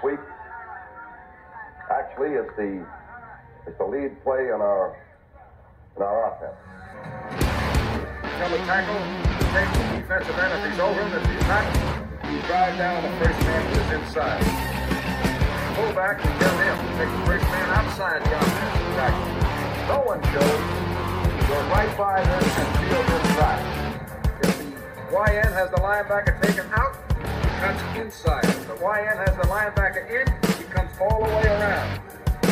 Sweep actually it's the is the lead play in our in our offense. A tackle, take the defensive end if he's over him. If he's not, you drive down the first man who is inside. Pull back and get him. Take the first man outside the offensive tackle. No one shows. Go right by them and field inside. If the YN has the linebacker taken out, cuts inside. The YN has the linebacker in, he comes all the way around.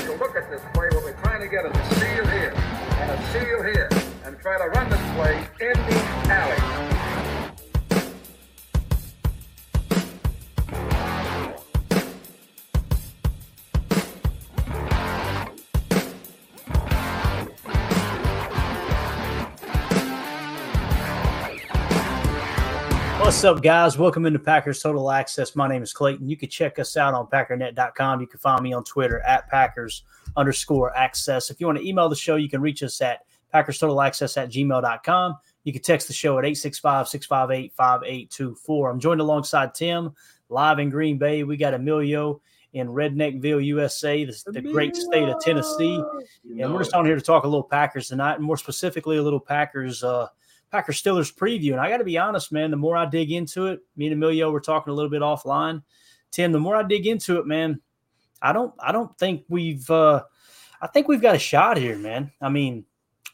So look at this play. What we're trying to get is a seal here and a seal here and try to run this play in the alley. What's up, guys? Welcome into Packers Total Access. My name is Clayton. You can check us out on packernet.com. You can find me on Twitter at Packers underscore access. If you want to email the show, you can reach us at Packers Total Access at gmail.com. You can text the show at 865 658 5824. I'm joined alongside Tim live in Green Bay. We got Emilio in Redneckville, USA, the, the great state of Tennessee. And we're just on here to talk a little Packers tonight, and more specifically, a little Packers. Uh, Packer Steelers preview. And I got to be honest, man, the more I dig into it, me and Emilio were talking a little bit offline. Tim, the more I dig into it, man, I don't I don't think we've uh I think we've got a shot here, man. I mean,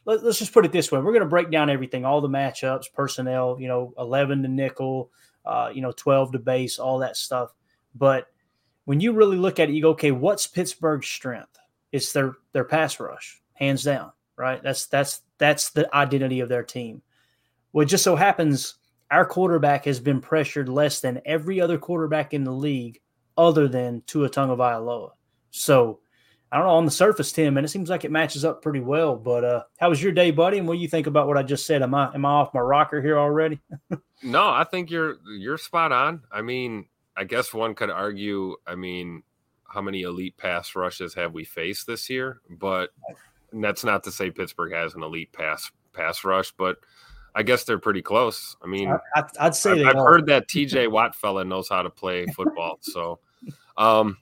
let, us just put it this way. We're going to break down everything, all the matchups, personnel, you know, 11 to nickel, uh, you know, 12 to base, all that stuff. But when you really look at it, you go, okay, what's Pittsburgh's strength? It's their their pass rush, hands down, right? That's that's that's the identity of their team. Well, it just so happens our quarterback has been pressured less than every other quarterback in the league, other than Tua Tagovailoa. So I don't know on the surface, Tim, and it seems like it matches up pretty well. But uh, how was your day, buddy? And what do you think about what I just said? Am I am I off my rocker here already? no, I think you're you're spot on. I mean, I guess one could argue. I mean, how many elite pass rushes have we faced this year? But that's not to say Pittsburgh has an elite pass pass rush, but I guess they're pretty close. I mean, I, would say I've, I've heard that TJ Watt fella knows how to play football. so, um,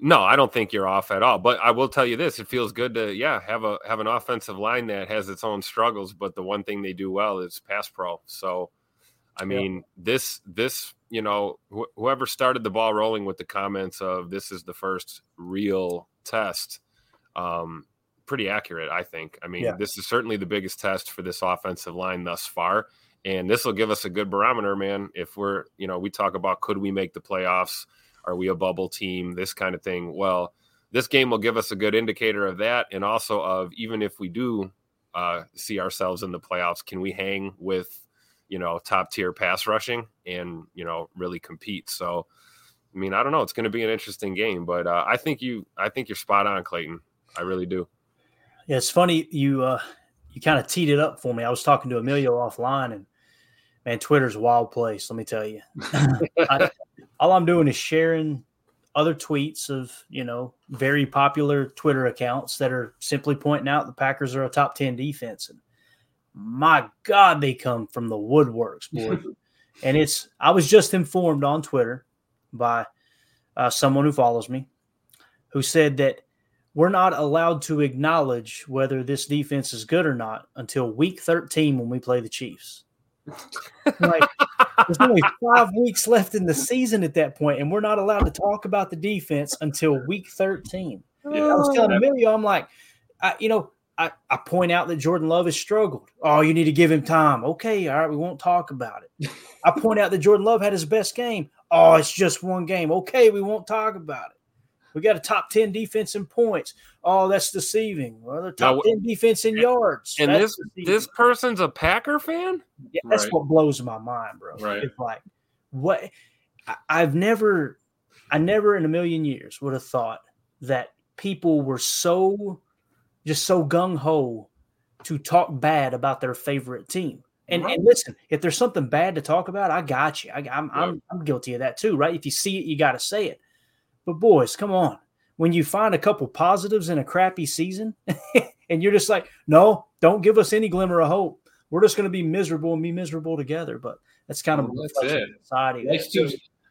no, I don't think you're off at all. But I will tell you this: it feels good to yeah have a have an offensive line that has its own struggles, but the one thing they do well is pass pro. So, I mean, yeah. this this you know wh- whoever started the ball rolling with the comments of this is the first real test. Um, pretty accurate, I think. I mean, yeah. this is certainly the biggest test for this offensive line thus far. And this will give us a good barometer, man. If we're, you know, we talk about could we make the playoffs? Are we a bubble team? This kind of thing. Well, this game will give us a good indicator of that. And also of even if we do uh, see ourselves in the playoffs, can we hang with, you know, top tier pass rushing and, you know, really compete? So, I mean, I don't know. It's going to be an interesting game, but uh, I think you, I think you're spot on, Clayton. I really do. Yeah, it's funny you uh, you kind of teed it up for me. I was talking to Emilio offline, and man, Twitter's a wild place. Let me tell you. I, all I'm doing is sharing other tweets of you know very popular Twitter accounts that are simply pointing out the Packers are a top ten defense, and my God, they come from the woodworks, boy. and it's I was just informed on Twitter by uh, someone who follows me, who said that we're not allowed to acknowledge whether this defense is good or not until week 13 when we play the Chiefs. like, there's only five weeks left in the season at that point, and we're not allowed to talk about the defense until week 13. Yeah. I was telling Emilio, I'm like, I, you know, I, I point out that Jordan Love has struggled. Oh, you need to give him time. Okay, all right, we won't talk about it. I point out that Jordan Love had his best game. Oh, it's just one game. Okay, we won't talk about it We got a top 10 defense in points. Oh, that's deceiving. Well, the top Now, 10 defense in yards. And this deceiving. this person's a Packer fan. Yeah, that's Right. what blows my mind, bro. Right. It's like what I, I've never, I never in a million years would have thought that people were so, just so gung ho to talk bad about their favorite team. And, Right. and listen, if there's something bad to talk about, I got you. I, I'm, I'm I'm guilty of that too, right? If you see it, you got to say it. But boys, come on. When you find a couple positives in a crappy season, and you're just like, no, don't give us any glimmer of hope we're just going to be miserable and be miserable together. But that's kind of Well, that's it. society. Life's too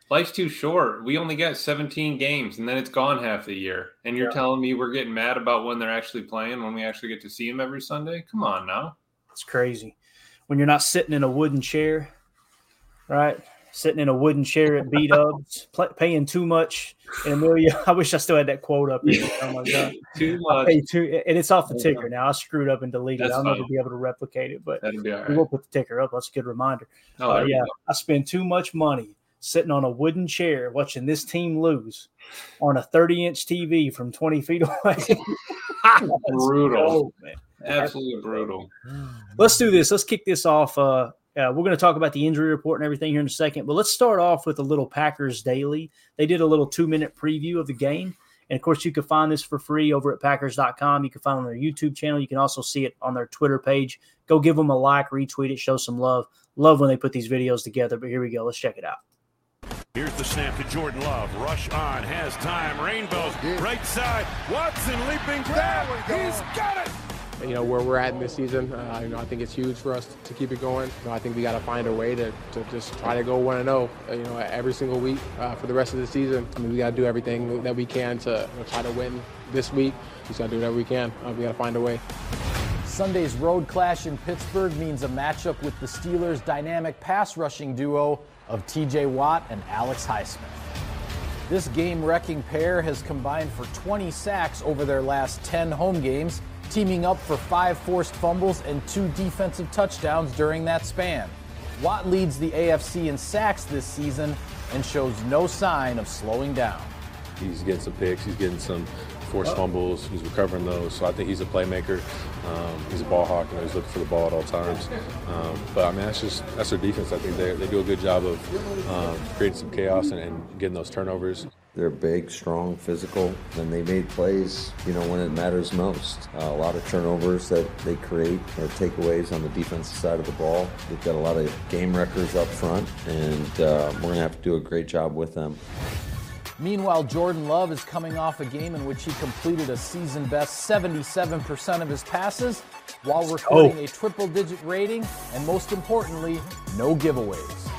life's too short. We only got 17 games, and then it's gone half the year. And you're Yeah. telling me we're getting mad about when they're actually playing, when we actually get to see them every Sunday? Come on now. It's crazy when you're not sitting in a wooden chair, right? Sitting in a wooden chair at beat ups, pl- paying too much. And Emilio, I wish I still had that quote up here. Oh my god, Too much. too, and it's off the ticker now. I screwed up and deleted it. I'll never be able to replicate it, but That'll be all we right. will put the ticker up. That's a good reminder. Oh, Uh, yeah. I spend too much money sitting on a wooden chair watching this team lose on a 30 inch TV from 20 feet away. Brutal. man. Absolutely brutal. Let's do this. Let's kick this off. Uh, uh, we're going to talk about the injury report and everything here in a second, but let's start off with a little Packers Daily. They did a little two minute preview of the game. And of course, you can find this for free over at Packers.com. You can find it on their YouTube channel. You can also see it on their Twitter page. Go give them a like, retweet it, show some love. Love when they put these videos together. But here we go. Let's check it out. Here's the snap to Jordan Love. Rush on, has time. Rainbows, right side. Watson leaping back. He's got it. You know where we're at in this season. Uh, you know, I think it's huge for us to keep it going. You know, I think we got to find a way to, to just try to go one and zero. You know, every single week uh, for the rest of the season. I mean, we got to do everything that we can to you know, try to win this week. We just got to do whatever we can. Uh, we got to find a way. Sunday's road clash in Pittsburgh means a matchup with the Steelers' dynamic pass rushing duo of TJ Watt and Alex Highsmith. This game wrecking pair has combined for 20 sacks over their last 10 home games, teaming up for five forced fumbles and two defensive touchdowns during that span. Watt leads the AFC in sacks this season and shows no sign of slowing down. He's getting some picks. He's getting some forced fumbles. He's recovering those. So I think he's a playmaker. Um, he's a ball hawk. You know, he's looking for the ball at all times. Um, but I mean, that's just that's their defense. I think they, they do a good job of um, creating some chaos and, and getting those turnovers. They're big, strong, physical, and they made plays, you know, when it matters most. Uh, a lot of turnovers that they create or takeaways on the defensive side of the ball. They've got a lot of game records up front, and uh, we're going to have to do a great job with them. Meanwhile, Jordan Love is coming off a game in which he completed a season best 77% of his passes while recording a triple digit rating and, most importantly, no giveaways.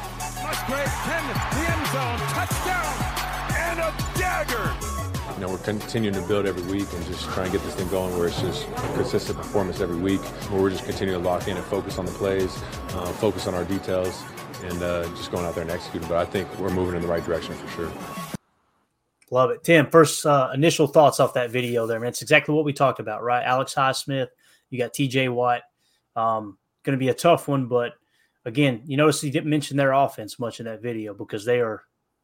Musgrave 10, the end zone, touchdown, and a dagger. You know, we're continuing to build every week and just try and get this thing going where it's just consistent performance every week, where we're just continuing to lock in and focus on the plays, uh, focus on our details, and uh, just going out there and executing. But I think we're moving in the right direction for sure. Love it. Tim, first uh, initial thoughts off that video there, man. It's exactly what we talked about, right? Alex Highsmith, you got TJ Watt. Um, going to be a tough one, but again, you notice he didn't mention their offense much in that video because they are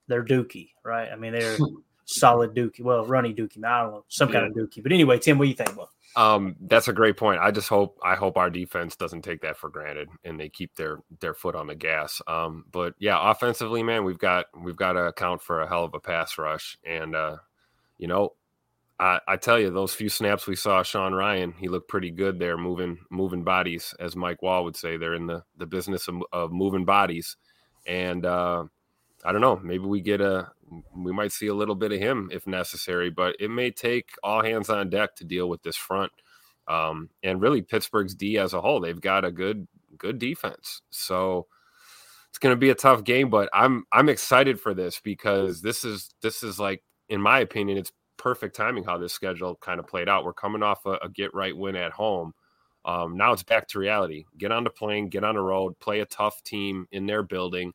they're dookie, right? I mean, they're solid dookie. Well, runny dookie. I don't know, some kind of dookie. But anyway, Tim, what do you think? Well, Um, that's a great point. I just hope I hope our defense doesn't take that for granted and they keep their their foot on the gas. Um, but yeah, offensively, man, we've got we've got to account for a hell of a pass rush, and uh, you know, I, I tell you, those few snaps we saw Sean Rhyan, he looked pretty good there, moving moving bodies, as Mike Wall would say. They're in the the business of, of moving bodies, and uh, I don't know, maybe we get a we might see a little bit of him if necessary, but it may take all hands on deck to deal with this front. Um, and really Pittsburgh's D as a whole, they've got a good good defense. So it's going to be a tough game, but I'm I'm excited for this because this is this is like in my opinion it's perfect timing how this schedule kind of played out. We're coming off a, a get right win at home. Um, now it's back to reality. Get on the plane, get on the road, play a tough team in their building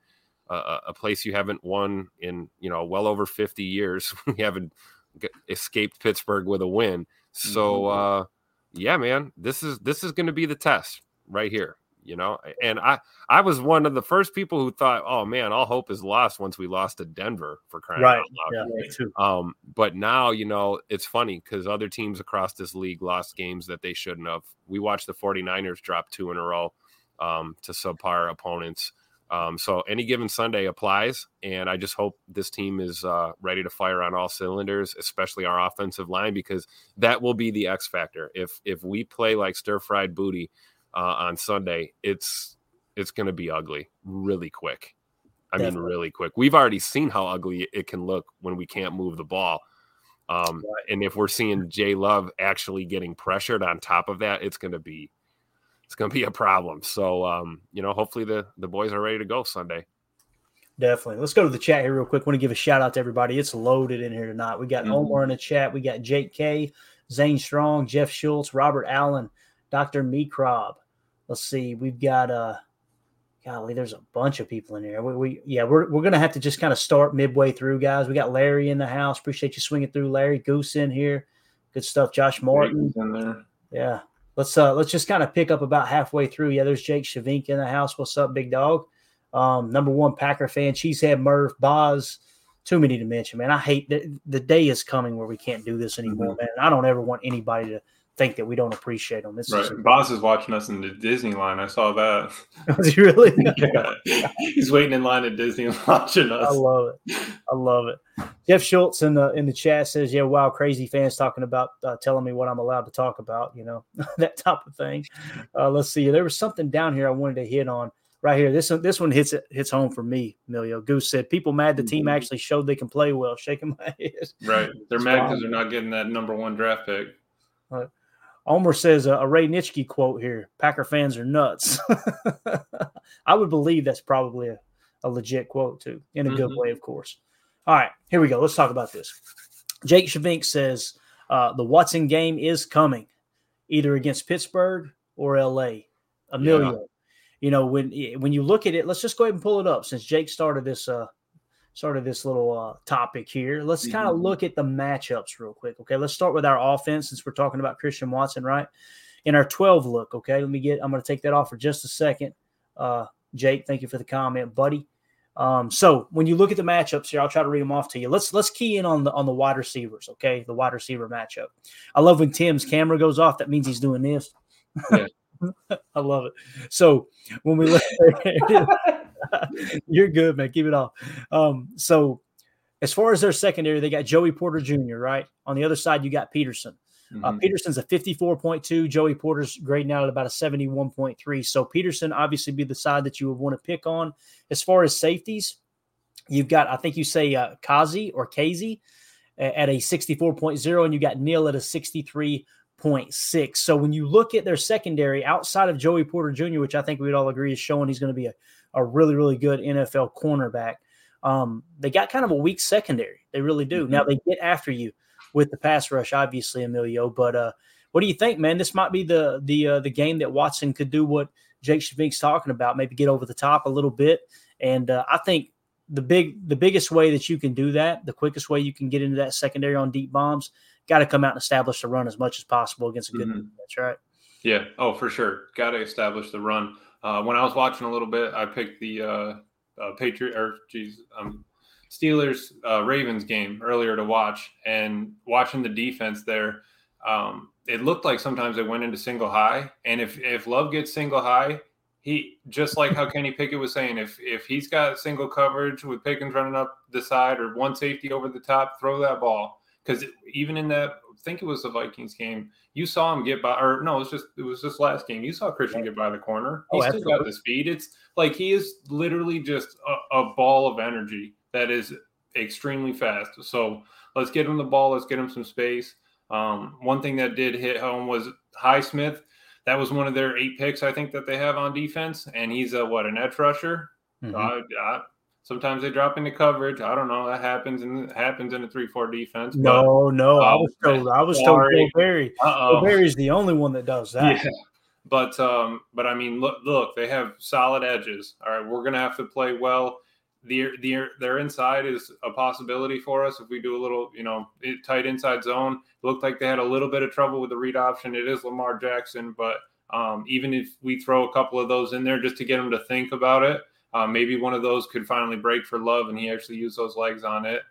uh, a place you haven't won in you know well over 50 years we haven't escaped pittsburgh with a win so uh yeah man this is this is going to be the test right here you know and i i was one of the first people who thought oh man all hope is lost once we lost to denver for crying right? out loud Yeah, me too. um But now, you know, it's funny because other teams across this league lost games that they shouldn't have. We watched the 49ers drop two in a row um, to subpar opponents. Um, so any given Sunday applies, and I just hope this team is uh, ready to fire on all cylinders, especially our offensive line, because that will be the X factor. If if we play like stir fried booty uh, on Sunday, it's it's going to be ugly really quick. I Definitely. mean, really quick. We've already seen how ugly it can look when we can't move the ball. Um, and if we're seeing Jay Love actually getting pressured on top of that, it's going to be it's going to be a problem. So, um, you know, hopefully the the boys are ready to go Sunday. Definitely. Let's go to the chat here real quick. want to give a shout out to everybody. It's loaded in here tonight. We got mm-hmm. Omar in the chat. We got Jake K, Zane Strong, Jeff Schultz, Robert Allen, Dr. Microb. Let's see. We've got uh golly, there's a bunch of people in here. We, we yeah, we're we're gonna have to just kind of start midway through, guys. We got Larry in the house. Appreciate you swinging through, Larry. Goose in here. Good stuff. Josh Martin. In there. Yeah let's uh let's just kind of pick up about halfway through. Yeah, there's Jake Shavink in the house. What's up, big dog? Um, number one Packer fan, Cheesehead Murph, Boz. Too many to mention, man. I hate that the day is coming where we can't do this anymore, mm-hmm. man. I don't ever want anybody to think that we don't appreciate them. This right. is Boss is watching us in the Disney line. I saw that. Was he really? yeah. He's waiting in line at Disney watching us. I love it. I love it. Jeff Schultz in the in the chat says, "Yeah, wow, crazy fans talking about uh, telling me what I'm allowed to talk about. You know, that type of thing." Uh, let's see. There was something down here I wanted to hit on right here. This one, this one hits hits home for me. Emilio Goose said, "People mad the team mm-hmm. actually showed they can play well." Shaking my head. Right, they're mad because they're not getting that number one draft pick. Omer says a, a Ray Nitschke quote here Packer fans are nuts. I would believe that's probably a, a legit quote, too, in a mm-hmm. good way, of course. All right, here we go. Let's talk about this. Jake Shavink says uh, the Watson game is coming, either against Pittsburgh or LA. Emilio. Yeah. You know, when when you look at it, let's just go ahead and pull it up since Jake started this uh, sort of this little uh, topic here. Let's mm-hmm. kind of look at the matchups real quick. Okay, let's start with our offense since we're talking about Christian Watson, right? In our 12 look, okay, let me get, I'm going to take that off for just a second. Uh, Jake, thank you for the comment, buddy. Um, so when you look at the matchups here, I'll try to read them off to you. Let's let's key in on the on the wide receivers, okay? The wide receiver matchup. I love when Tim's camera goes off. That means he's doing this. Yeah. I love it. So when we look, you're good, man. Keep it off. Um, so as far as their secondary, they got Joey Porter Jr. Right on the other side, you got Peterson. Uh, mm-hmm. Uh, Peterson's a 54.2. Joey Porter's grading out at about a 71.3. So Peterson obviously be the side that you would want to pick on. As far as safeties, you've got I think you say uh, Kazee or Kazee at a 64.0, and you got Neal at a 63.6. So when you look at their secondary outside of Joey Porter Jr., which I think we'd all agree is showing he's going to be a, a really, really good NFL cornerback, um, they got kind of a weak secondary. They really do. Mm-hmm. Now they get after you with the pass rush, obviously, Emilio. But uh, what do you think, man? This might be the the uh, the game that Watson could do what Jake Shavink's talking about, maybe get over the top a little bit. And uh, I think the big the biggest way that you can do that, the quickest way you can get into that secondary on deep bombs got to come out and establish the run as much as possible against a good mm-hmm. defense, right? Yeah. Oh, for sure. Got to establish the run. Uh, when I was watching a little bit, I picked the uh, uh, Patriot or geez, um, Steelers uh, Ravens game earlier to watch, and watching the defense there, um, it looked like sometimes they went into single high, and if if Love gets single high, he just like how Kenny Pickett was saying, if if he's got single coverage with Pickens running up the side or one safety over the top, throw that ball because even in that, I think it was the Vikings game, you saw him get by, or no, it was just it was just last game. You saw Christian get by the corner. He oh, still got the speed. It's like he is literally just a, a ball of energy that is extremely fast. So let's get him the ball. Let's get him some space. Um, one thing that did hit home was Highsmith. That was one of their eight picks, I think, that they have on defense, and he's a what an edge rusher. Mm-hmm. I, I, Sometimes they drop into coverage. I don't know. That happens and happens in a three-four defense. No, but, no. I was told. I was told Joe Barry. Joe Barry's the only one that does that. Yeah. But um, but I mean, look, look, they have solid edges. All right, we're gonna have to play well. The the their inside is a possibility for us if we do a little, you know, tight inside zone. It looked like they had a little bit of trouble with the read option. It is Lamar Jackson, but um, even if we throw a couple of those in there just to get them to think about it, uh, maybe one of those could finally break for Love, and he actually used those legs on it.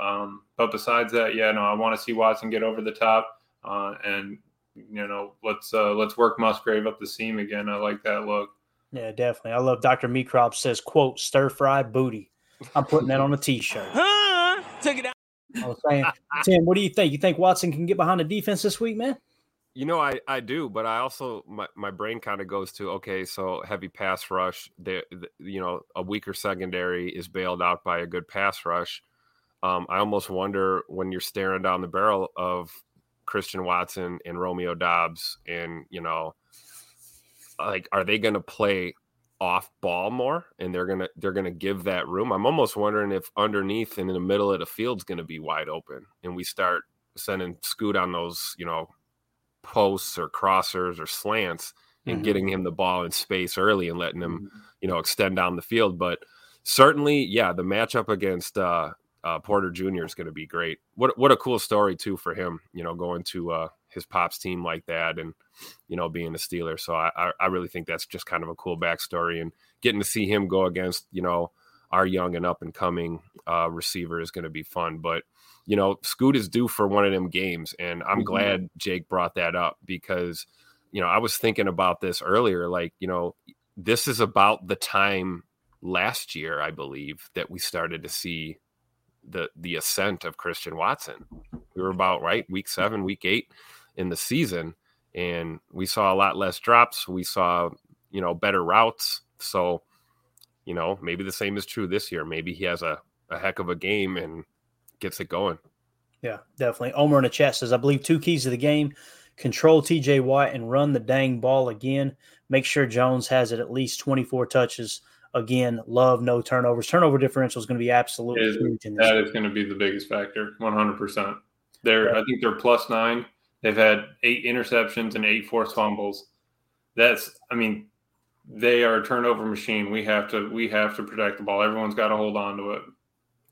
Um, but besides that, yeah, no, I want to see Watson get over the top, uh, and you know, let's uh, let's work Musgrave up the seam again. I like that look. Yeah, definitely. I love Dr. Meekrop says, quote, stir fry booty. I'm putting that on a t-shirt. Took it out. I was saying, Tim, what do you think? You think Watson can get behind the defense this week, man? You know, I, I do, but I also my, my brain kind of goes to okay, so heavy pass rush. The, the you know a weaker secondary is bailed out by a good pass rush. Um, I almost wonder when you're staring down the barrel of Christian Watson and Romeo Doubs, and you know, like, are they going to play off ball more, and they're gonna they're gonna give that room? I'm almost wondering if underneath and in the middle of the field's going to be wide open, and we start sending Scoot on those, you know, posts or crossers or slants and Mm-hmm. getting him the ball in space early and letting him, you know, extend down the field. But certainly, yeah, the matchup against uh, uh, Porter Jr. is going to be great. What what a cool story too for him, you know, going to uh, his pops team like that and you know being a Steeler. So I I- I really think that's just kind of a cool backstory and getting to see him go against you know our young and up and coming uh, receiver is going to be fun. But you know, Scoot is due for one of them games, and I'm Mhm. glad Jake brought that up because you know I was thinking about this earlier. Like you know, this is about the time last year, I believe, that we started to see the the ascent of Christian Watson. We were about right week seven, week eight in the season, and we saw a lot less drops. We saw you know better routes. So you know maybe the same is true this year. Maybe he has a a heck of a game and gets it going. Yeah, definitely. Omer in the chat says, I believe two keys to the game control TJ Watt and run the dang ball again. Make sure Jones has it at least 24 touches. Again, love no turnovers. Turnover differential is going to be absolutely Is- huge in this. that is going to be the biggest factor, 100%. They're, I think they're plus nine. They've had eight interceptions and eight forced fumbles. That's, I mean, they are a turnover machine. We have to, we have to protect the ball. Everyone's got to hold on to it.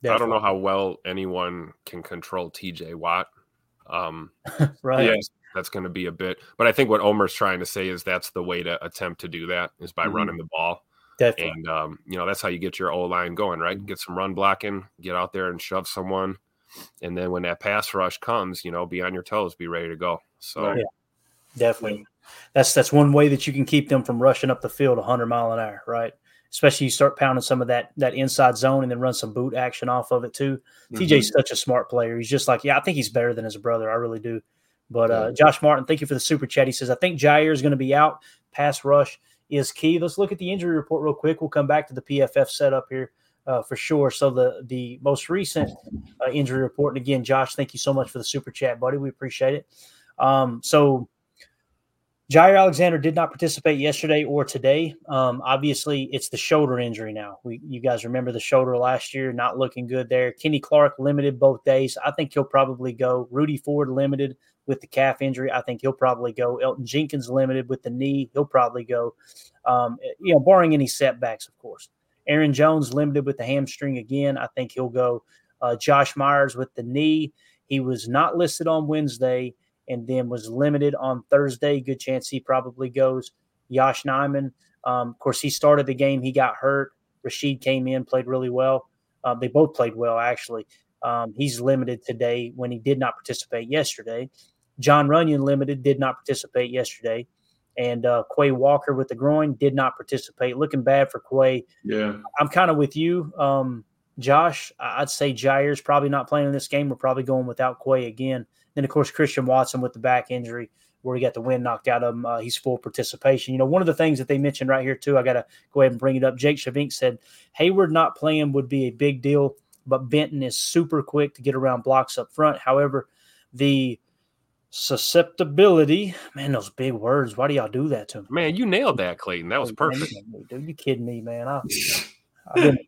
I don't know how well anyone can control TJ Watt. Um, Right. Yes, that's going to be a bit. But I think what Omer's trying to say is that's the way to attempt to do that is by Mhm. running the ball. Definitely. And um, you know that's how you get your O line going, right? Get some run blocking, get out there and shove someone, and then when that pass rush comes, you know, be on your toes, be ready to go. So Yeah, definitely. That's that's one way that you can keep them from rushing up the field 100 mile an hour, right? Especially you start pounding some of that that inside zone and then run some boot action off of it too. TJ's such a smart player. He's just like, yeah, I think he's better than his brother. I really do. But uh, Josh Martin, thank you for the super chat. He says, I think Jaire is going to be out. Pass rush is key. Let's look at the injury report real quick. We'll come back to the PFF setup here uh, for sure. So the the most recent uh, injury report, and again, Josh, thank you so much for the super chat, buddy. We appreciate it. Um, so Jaire Alexander did not participate yesterday or today. Um, obviously, it's the shoulder injury now. We, you guys remember the shoulder last year, not looking good there. Kenny Clark limited both days. I think he'll probably go. Rudy Ford limited with the calf injury. I think he'll probably go. Elgton Jenkins limited with the knee. He'll probably go. Um, you know, barring any setbacks, of course. Aaron Jones limited with the hamstring again. I think he'll go. Uh, Josh Myers with the knee. He was not listed on Wednesday and then was limited on Thursday. Good chance he probably goes. Yosh Nijman, um, of course, he started the game. He got hurt. Rasheed came in, played really well. Uh, they both played well, actually. Um, he's limited today when he did not participate yesterday. John Runyon limited, did not participate yesterday. And uh, Quay Walker with the groin did not participate. Looking bad for Quay. Yeah. I'm kind of with you, um, Josh. I'd say Jaire's probably not playing in this game. We're probably going without Quay again. Then, of course, Christian Watson with the back injury where he got the wind knocked out of him. Uh, he's full participation. You know, one of the things that they mentioned right here, too, I got to go ahead and bring it up. Jake Shavink said Heyward not playing would be a big deal, but Benton is super quick to get around blocks up front. However, the susceptibility, man, those big words. Why do y'all do that to me? man, you nailed that, Clayton. That was perfect. Dude, you kidding me, man? I, I've been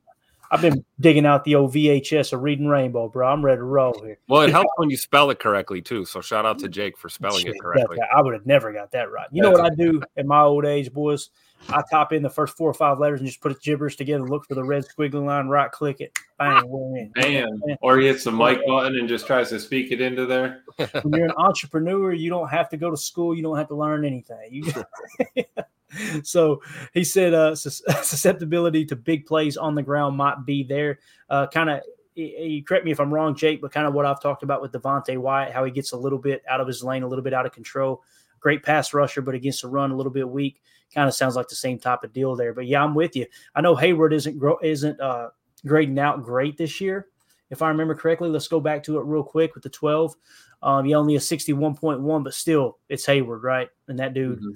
I've been digging out the old VHS of Reading Rainbow, bro. I'm ready to roll here. Well, it helps when you spell it correctly too. So shout out to Jake for spelling it correctly. that- I would have never got that right. You know what I do in my old age, boys? I type in the first four or five letters and just put it gibberish together, look for the red squiggly line, right click it, bang, we're in. Bam. Or he hits the mic button and just tries to speak it into there. when you're an entrepreneur, you don't have to go to school. You don't have to learn anything. You so he said uh, sus- susceptibility to big plays on the ground might be there. Uh, kind of you correct me if I'm wrong, Jake, but kind of what I've talked about with Devonte Wyatt, how he gets a little bit out of his lane, a little bit out of control. Great pass rusher, but against the run, a little bit weak. Kind of sounds like the same type of deal there. But yeah, I'm with you. I know Heyward isn't gro- isn't uh, grading out great this year, if I remember correctly. Let's go back to it real quick with the 12. Um, yeah, only a 61.1, but still, it's Heyward, right? And that dude. Mm-hmm.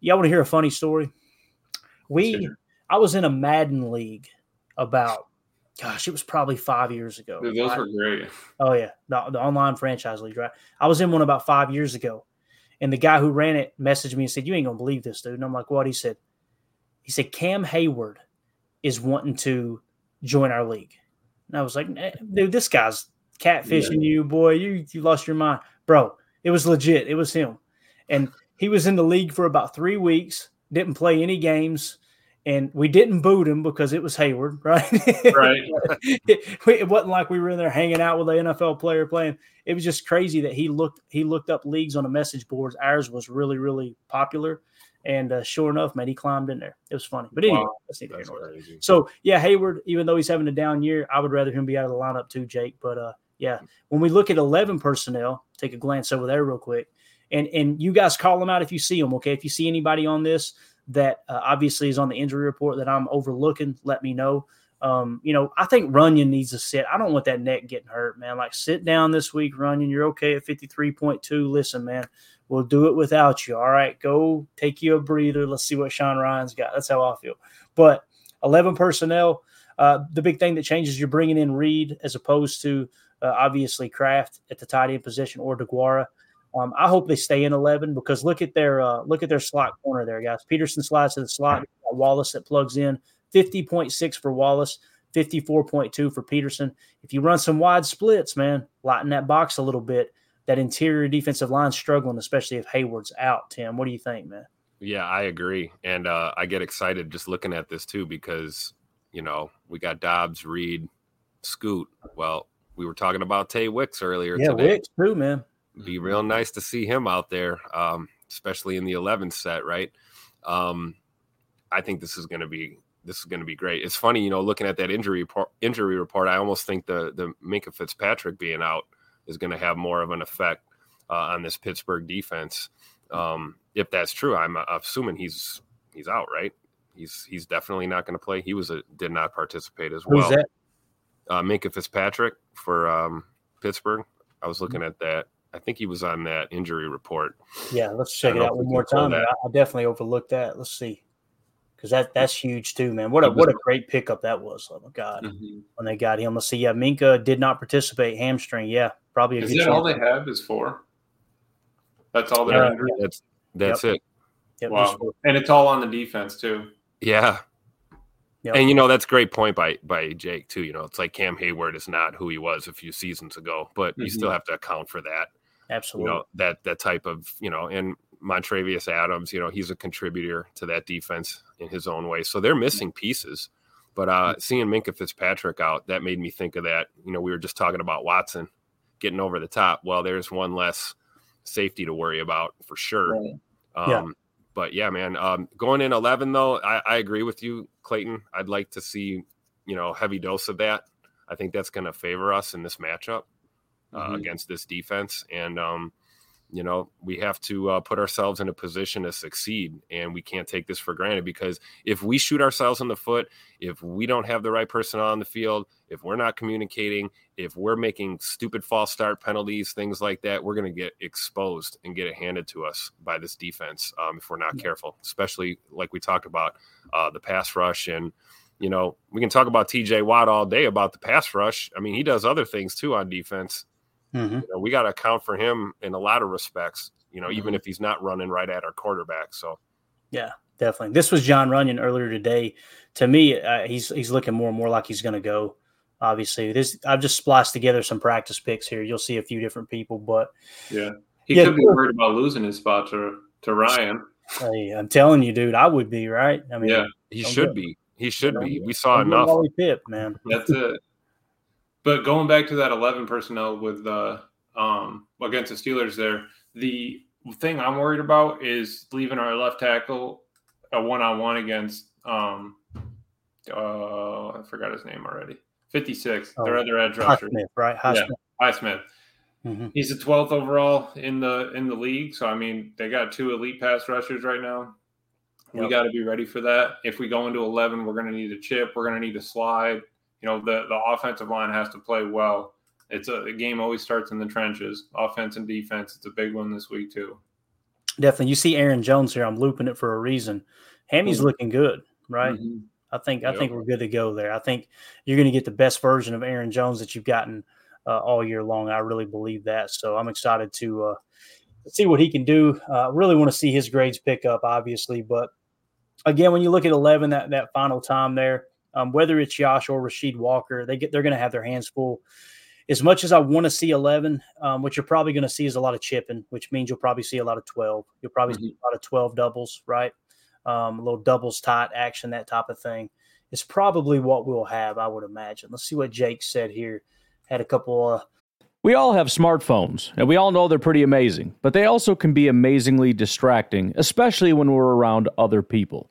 Y'all want to hear a funny story? We, sure. I was in a Madden league about, gosh, it was probably five years ago. Dude, those were great. Oh yeah, the, the online franchise league, right? I was in one about five years ago, and the guy who ran it messaged me and said, "You ain't gonna believe this, dude." And I'm like, "What?" He said, "He said Cam Heyward is wanting to join our league." And I was like, "Dude, this guy's catfishing yeah. you, boy. You you lost your mind, bro. It was legit. It was him, and he was in the league for about three weeks. Didn't play any games, and we didn't boot him because it was Heyward, right? Right. it, it, wasn't like we were in there hanging out with an NFL player playing. It was just crazy that he looked he looked up leagues on the message boards. Ours was really really popular. And uh, sure enough, man, he climbed in there. It was funny. But anyway, wow, that's So yeah, Heyward, even though he's having a down year, I would rather him be out of the lineup too, Jake. But uh, yeah, when we look at eleven personnel, take a glance over there real quick, and and you guys call them out if you see them. Okay, if you see anybody on this that uh, obviously is on the injury report that I'm overlooking, let me know. Um, you know, I think Runyan needs to sit. I don't want that neck getting hurt, man. Like, sit down this week, Runyan. You're okay at 53.2. Listen, man, We'll do it without you. All right, go take you a breather. Let's see what Sean Rhyan's got. That's how I feel. But 11 personnel. Uh, the big thing that changes, you're bringing in Reed as opposed to uh, obviously Kraft at the tight end position or DeGuara. Um, I hope they stay in 11 because look at their uh, look at their slot corner there, guys. Peterson slides to the slot. Wallace that plugs in 50.6 for Wallace, 54.2 for Peterson. If you run some wide splits, man, lighten that box a little bit that interior defensive line struggling, especially if Heyward's out. Tim, what do you think, man? Yeah, I agree, and uh, I get excited just looking at this too because you know we got Doubs, Reed, Scoot. Well, we were talking about Tay Wicks earlier yeah, today. Wicks too, man. Be real nice to see him out there, um, especially in the 11th set, right? Um, I think this is going to be this is going to be great. It's funny, you know, looking at that injury report, injury report. I almost think the the Minkah Fitzpatrick being out is going to have more of an effect uh, on this Pittsburgh defense. Um, if that's true, I'm assuming he's he's out, right? He's he's definitely not going to play. He was a did not participate as well. Who's that? Uh, Minkah Fitzpatrick for um, Pittsburgh. I was looking at that. I think he was on that injury report. Yeah, let's check it out one more time. I, I definitely overlooked that. Let's see because that that's huge too, man. What a what a great pickup that was. Oh my god, mm-hmm. when they got him. Let's see. Yeah, Minkah did not participate. Hamstring. Yeah, probably. Is that all they have? Is four? That's all they're. Yeah, that's that's yep. it. Yep, wow, and it's all on the defense too. Yeah. Yep. And you know that's great point by by Jake too. You know it's like Cam Heyward is not who he was a few seasons ago, but mm-hmm. you still have to account for that. Absolutely. You know that that type of you know and Montravius Adams, you know, he's a contributor to that defense in his own way. So they're missing pieces. But uh, seeing Minkah Fitzpatrick out, that made me think of that. You know, we were just talking about Watson getting over the top. Well, there's one less safety to worry about for sure. Right. Um, yeah. But yeah, man, um, going in 11, though, I, I agree with you, Clayton. I'd like to see, you know, heavy dose of that. I think that's going to favor us in this matchup uh, mm-hmm. against this defense. And, um, you know we have to uh, put ourselves in a position to succeed and we can't take this for granted because if we shoot ourselves in the foot if we don't have the right personnel on the field if we're not communicating if we're making stupid false start penalties things like that we're going to get exposed and get it handed to us by this defense um, if we're not yeah. careful especially like we talked about uh, the pass rush and you know we can talk about tj watt all day about the pass rush i mean he does other things too on defense Mm-hmm. You know, we got to account for him in a lot of respects. You know, mm-hmm. even if he's not running right at our quarterback. So, yeah, definitely. This was Jon Runyan earlier today. To me, uh, he's he's looking more and more like he's going to go. Obviously, this I've just spliced together some practice picks here. You'll see a few different people, but yeah, he yeah, could be worried about losing his spot to to Rhyan. Hey, I'm telling you, dude, I would be right. I mean, yeah, he should be. He should be. We saw enough. Pip, man. That's it. But going back to that 11 personnel with the um, against the Steelers there, the thing I'm worried about is leaving our left tackle a one on one against um, uh, I forgot his name already. 56. Oh, their other edge rusher. Highsmith, right? Yeah, Highsmith. Highsmith. Mm-hmm. He's the 12th overall in the in the league. So I mean, they got two elite pass rushers right now. We got to be ready for that. If we go into 11, we're going to need a chip. We're going to need a slide. You know, the the offensive line has to play well. It's a the game always starts in the trenches, offense and defense. It's a big one this week too. Definitely. You see Aaron Jones here. I'm looping it for a reason. Hammy's Mhm. looking good, right? Mhm. I think I think we're good to go there. I think you're going to get the best version of Aaron Jones that you've gotten uh, all year long. I really believe that. So I'm excited to uh, see what he can do. Uh, really want to see his grades pick up, obviously. But again, when you look at 11, that that final time there, um, whether it's Josh or Rasheed Walker, they get they're going to have their hands full. As much as I want to see 11, um, what you're probably going to see is a lot of chipping, which means you'll probably see a lot of 12. You'll probably see a lot of 12 doubles, right? Um, a little doubles tight action, that type of thing. It's probably what we'll have, I would imagine. Let's see what Jake said here. Had a couple uh, We all have smartphones, and we all know they're pretty amazing, but they also can be amazingly distracting, especially when we're around other people.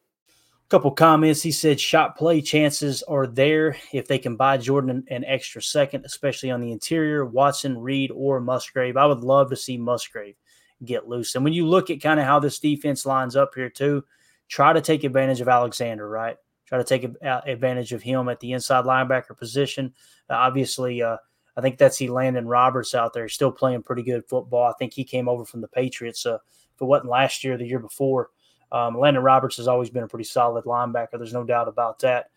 Couple comments. He said shot play chances are there if they can buy Jordan an, extra second, especially on the interior. Watson, Reed, or Musgrave. I would love to see Musgrave get loose. And when you look at kind of how this defense lines up here, too, try to take advantage of Alexander, right? Try to take advantage of him at the inside linebacker position. Uh, obviously, uh, I think that's he Landon Roberts out there, still playing pretty good football. I think he came over from the Patriots. Uh, if it wasn't last year, the year before. Um, Landon Roberts has always been a pretty solid linebacker. There's no doubt about that.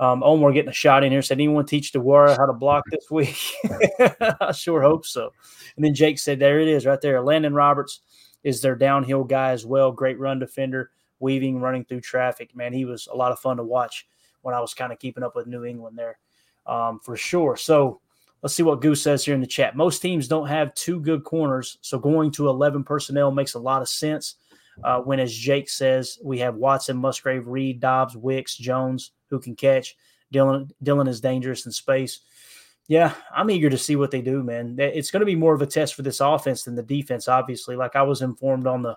Um, Omar getting a shot in here said, anyone teach DeGuara how to block this week? I sure hope so. And then Jake said, there it is right there. Landon Roberts is their downhill guy as well. Great run defender, weaving, running through traffic. Man, he was a lot of fun to watch when I was kind of keeping up with New England there um, for sure. So let's see what Goose says here in the chat. Most teams don't have two good corners, so going to 11 personnel makes a lot of sense. Uh, when, as Jake says, we have Watson, Musgrave, Reed, Doubs, Wicks, Jones, who can catch. Dillon, Dillon is dangerous in space. Yeah, I'm eager to see what they do, man. It's going to be more of a test for this offense than the defense, obviously. Like I was informed on the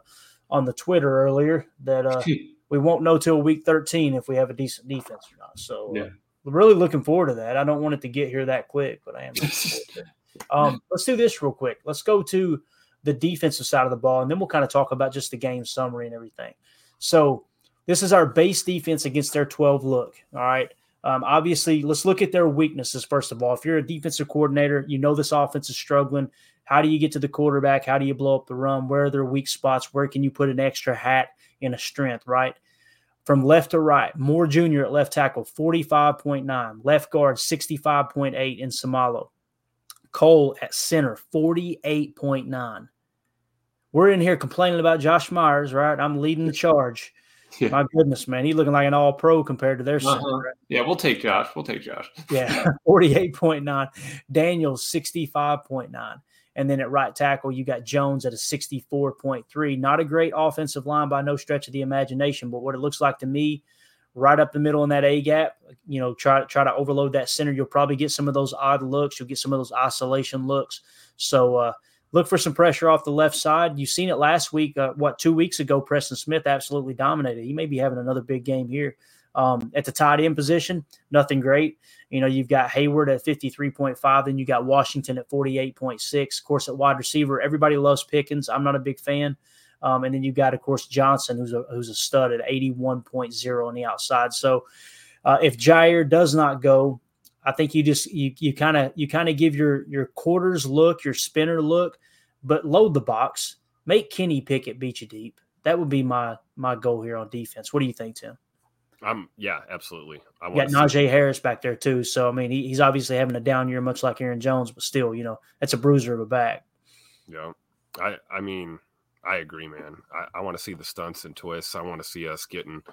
on the Twitter earlier that uh, we won't know till week 13 if we have a decent defense or not. So, Yeah. uh, really looking forward to that. I don't want it to get here that quick, but I am. looking forward to it. Um, let's do this real quick. Let's go to the defensive side of the ball, and then we'll kind of talk about just the game summary and everything. So, this is our base defense against their 12 look. All right. Um, obviously, let's look at their weaknesses first of all. If you're a defensive coordinator, you know this offense is struggling. How do you get to the quarterback? How do you blow up the run? Where are their weak spots? Where can you put an extra hat in a strength, right? From left to right, Moore Jr. at left tackle, 45.9. Left guard, 65.8 in Seumalo. Cole at center, 48.9. We're in here complaining about Josh Myers, right? I'm leading the charge. Yeah. My goodness, man. He's looking like an all pro compared to their center. Uh-huh. right? Yeah, we'll take Josh. We'll take Josh. Yeah, 48.9. Daniels, 65.9. And then at right tackle, you got Jones at a 64.3. Not a great offensive line by no stretch of the imagination, but what it looks like to me, right up the middle in that A gap, you know, try, try to overload that center. You'll probably get some of those odd looks. You'll get some of those isolation looks. So, uh, look for some pressure off the left side. You've seen it last week. Uh, what two weeks ago, Preston Smith absolutely dominated. He may be having another big game here Um, at the tight end position, nothing great. You know, you've got Heyward at 53.5, then you got Washington at 48.6. Of course, at wide receiver, everybody loves Pickens. I'm not a big fan. Um, and then you've got, of course, Johnson, who's a who's a stud at 81.0 on the outside. So uh, if Jaire does not go, I think you just you you kind of you kind of give your your quarters look, your spinner look, but load the box. Make Kenny Pickett beat you deep. That would be my my goal here on defense. What do you think, Tim? I'm yeah, absolutely. I got Najee Harris back there too. So I mean, he, he's obviously having a down year, much like Aaron Jones, but still, you know, that's a bruiser of a back. Yeah, I I mean, I agree, man. I, I want to see the stunts and twists. I want to see us getting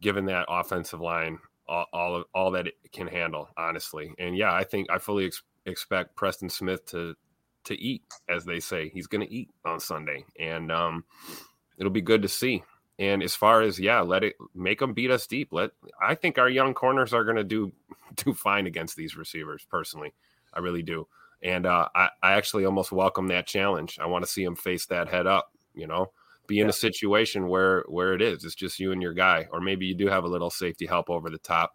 given that offensive line all all, all that it can handle, honestly. And yeah, I think I fully ex- expect Preston Smith to to eat, as they say. He's going to eat on Sunday, and um, it'll be good to see. And as far as yeah, let it make them beat us deep. Let I think our young corners are going to do do fine against these receivers. Personally, I really do. And uh, I, I actually almost welcome that challenge. I want to see them face that head up. You know, be in yeah. a situation where where it is it's just you and your guy or maybe you do have a little safety help over the top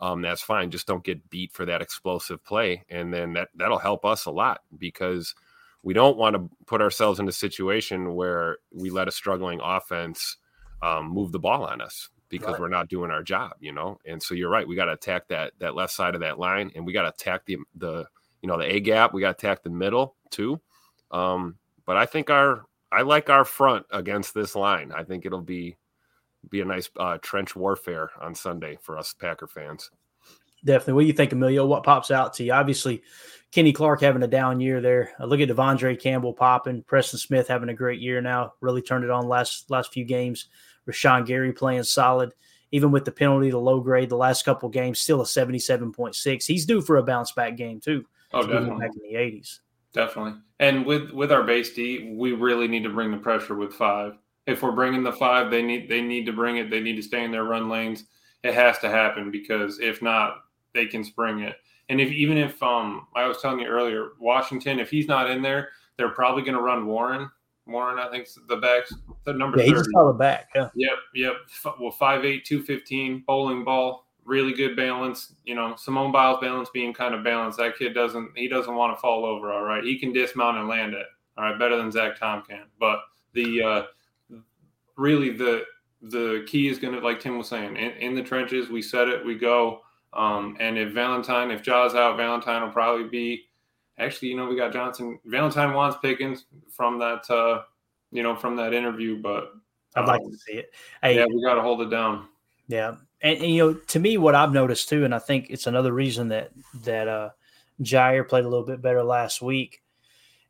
um, that's fine just don't get beat for that explosive play and then that that'll help us a lot because we don't want to put ourselves in a situation where we let a struggling offense um, move the ball on us because right. we're not doing our job you know and so you're right we got to attack that that left side of that line and we got to attack the the you know the a gap we got to attack the middle too um, but i think our I like our front against this line. I think it'll be be a nice uh, trench warfare on Sunday for us Packer fans. Definitely. What do you think, Emilio? What pops out to you? Obviously, Kenny Clark having a down year there. I look at De'Vondre Campbell popping, Preston Smith having a great year now. Really turned it on last last few games. Rashan Gary playing solid, even with the penalty, the low grade, the last couple games, still a seventy-seven point six. He's due for a bounce back game too. Oh, definitely. Back in the eighties. Definitely. And with with our base D, we really need to bring the pressure with five. If we're bringing the five, they need they need to bring it. They need to stay in their run lanes. It has to happen because if not, they can spring it. And if even if um I was telling you earlier, Washington, if he's not in there, they're probably going to run Warren. Warren, I think the backs, the number yeah, 30. he's a back. Yeah. Yep, yep. Well, 5'8", 215, bowling ball really good balance. You know, Simone Biles balance being kind of balanced. That kid doesn't he doesn't want to fall over. All right, he can dismount and land it. All right, better than Zach Tom can. But the uh, really the the key is going to, like Tim was saying, in, in, the trenches. We set it, we go. Um, and if Valentine, if Jaws out, Valentine will probably be. Actually, you know, we got Johnson. Valentine wants Pickens from that, uh, you know, from that interview. But um, I'd like um, to see it. Hey, yeah, we got to hold it down. Yeah, and, and, you know, to me, what I've noticed too, and I think it's another reason that that uh, Jaire played a little bit better last week.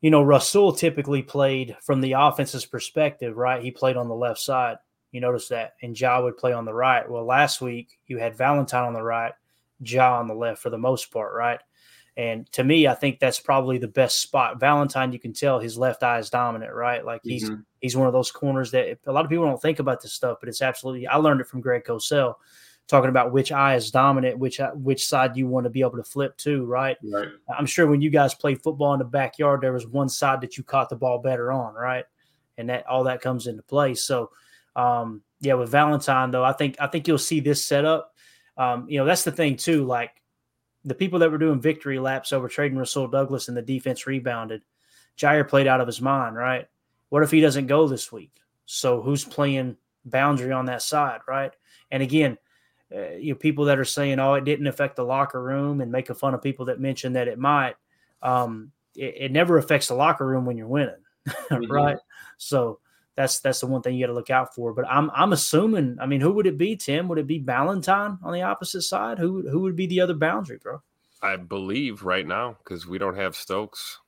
You know, Rasul typically played from the offense's perspective, right? He played on the left side. You notice that, and Ja would play on the right. Well, last week you had Valentine on the right, Ja on the left for the most part, right? And to me, I think that's probably the best spot. Valentine, you can tell his left eye is dominant, right? Like he's mm-hmm. he's one of those corners that a lot of people don't think about this stuff, but it's absolutely. I learned it from Greg Cosell, talking about which eye is dominant, which uh, which side you want to be able to flip to, right? Right. I'm sure when you guys played football in the backyard, there was one side that you caught the ball better on, right? And that all that comes into play. So, um, yeah, with Valentine though, I think I think you'll see this setup. Um, you know, that's the thing too. Like the people that were doing victory laps over trading Rasul Douglas and the defense rebounded. Jaire played out of his mind, right? What if he doesn't go this week? So who's playing boundary on that side, right? And again, uh, you know, people that are saying, "Oh, it didn't affect the locker room," and making fun of people that mention that it might. Um, it, it, never affects the locker room when you're winning, mm-hmm. right? So that's that's the one thing you got to look out for. But I'm I'm assuming. I mean, who would it be? Tim? Would it be Valentine on the opposite side? Who who would be the other boundary, bro? I believe right now because we don't have Stokes.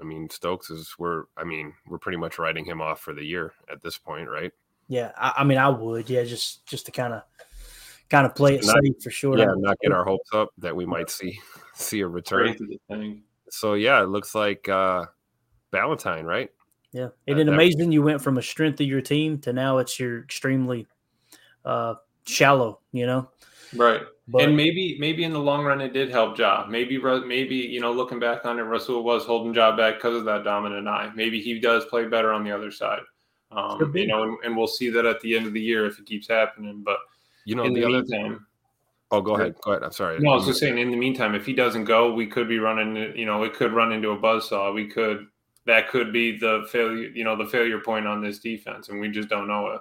I mean, Stokes is we're. I mean, we're pretty much writing him off for the year at this point, right? Yeah, I, I mean, I would. Yeah, just just to kind of kind of play it not, safe for sure. Yeah, not get our hopes up that we might see see a return. So yeah, it looks like uh Valentine, right? Yeah, isn't it amazing? You went from a strength of your team to now it's your extremely uh, shallow. You know, right? But, and maybe maybe in the long run it did help Ja. Maybe maybe you know looking back on it, Rasul was holding Ja back because of that dominant eye. Maybe he does play better on the other side. Um, you know, and, and, we'll see that at the end of the year if it keeps happening. But You know, in the, the, other meantime, Oh, go ahead. Go ahead. I'm sorry. no, I was just saying. In the meantime, if he doesn't go, we could be running. You know, it could run into a buzzsaw. We could. That could be the failure. You know, the failure point on this defense, and we just don't know it.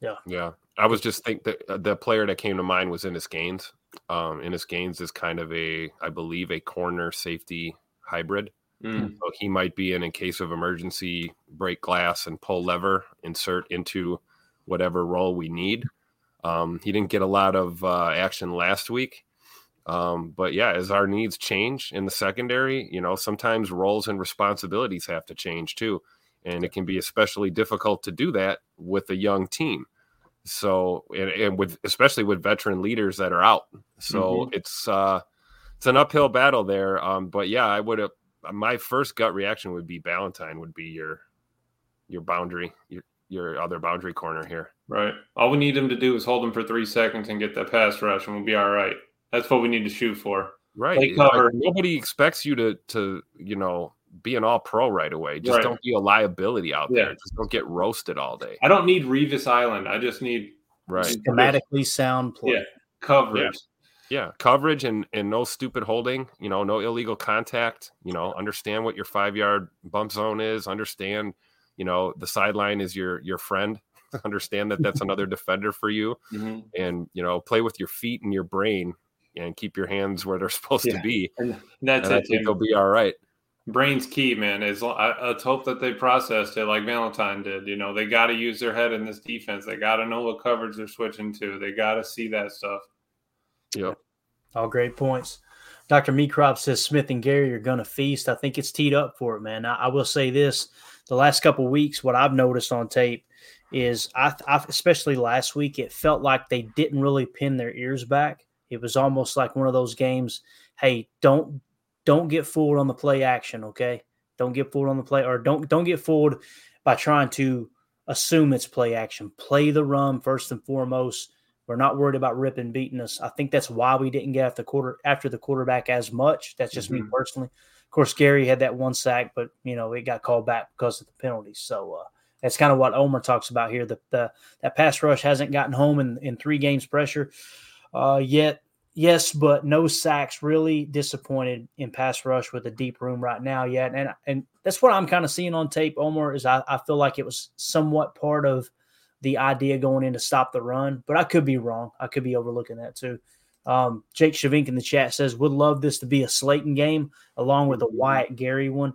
Yeah. Yeah. I was just think that uh, the player that came to mind was Innis Gaines. Um, Innis Gaines is kind of a, I believe, a corner safety hybrid. Mm. So he might be in in case of emergency, break glass and pull lever, insert into whatever role we need. Um, he didn't get a lot of uh, action last week. Um, but yeah, as our needs change in the secondary, you know, sometimes roles and responsibilities have to change too. And it can be especially difficult to do that with a young team. So, and, and with especially with veteran leaders that are out. So Mhm. it's uh, it's an uphill battle there. Um, but yeah, I would have my first gut reaction would be Valentine would be your your boundary, your your other boundary corner here. Right. All we need him to do is hold him for three seconds and get that pass rush, and we'll be all right. That's what we need to shoot for. Right. Like, nobody expects you to to you know be an all pro right away. Just Right. don't be a liability out Yeah. there. Just don't get roasted all day. I don't need Revis Island. I just need Right. Schematically sound play. yeah coverage. Yeah, coverage and and no stupid holding. You know, no illegal contact. You know, understand what your five yard bump zone is. Understand, you know, the sideline is your your friend. understand that that's another defender for you, Mhm. and you know, play with your feet and your brain, and keep your hands where they're supposed Yeah. to be. And that's and I it. think they'll be all right. Brain's key, man. Is I, let's hope that they processed it like Valentine did. You know, they got to use their head in this defense. They got to know what coverage they're switching to. They got to see that stuff. Yep. All great points. Dr. Meekrop says Smith and Gary are going to feast. I think it's teed up for it, man. I, I will say this: the last couple weeks, what I've noticed on tape is, I, I, especially last week, it felt like they didn't really pin their ears back. It was almost like one of those games. Hey, don't don't get fooled on the play action, okay? Don't get fooled on the play, or don't don't get fooled by trying to assume it's play action. Play the run first and foremost. We're not worried about ripping beating us. I think that's why we didn't get after the quarter after the quarterback as much. That's just me Mhm. personally. Of course, Gary had that one sack, but you know it got called back because of the penalty. So uh, that's kind of what Omer talks about here. The, the that pass rush hasn't gotten home in, in three games pressure uh, yet. Yes, but no sacks. Really disappointed in pass rush with a deep room right now yet, and and that's what I'm kind of seeing on tape. Omar is I, I feel like it was somewhat part of the idea going in to stop the run, but I could be wrong. I could be overlooking that too. Um, Jake Shavink in the chat says, would love this to be a Slaton game along with a Wyatt Gary one.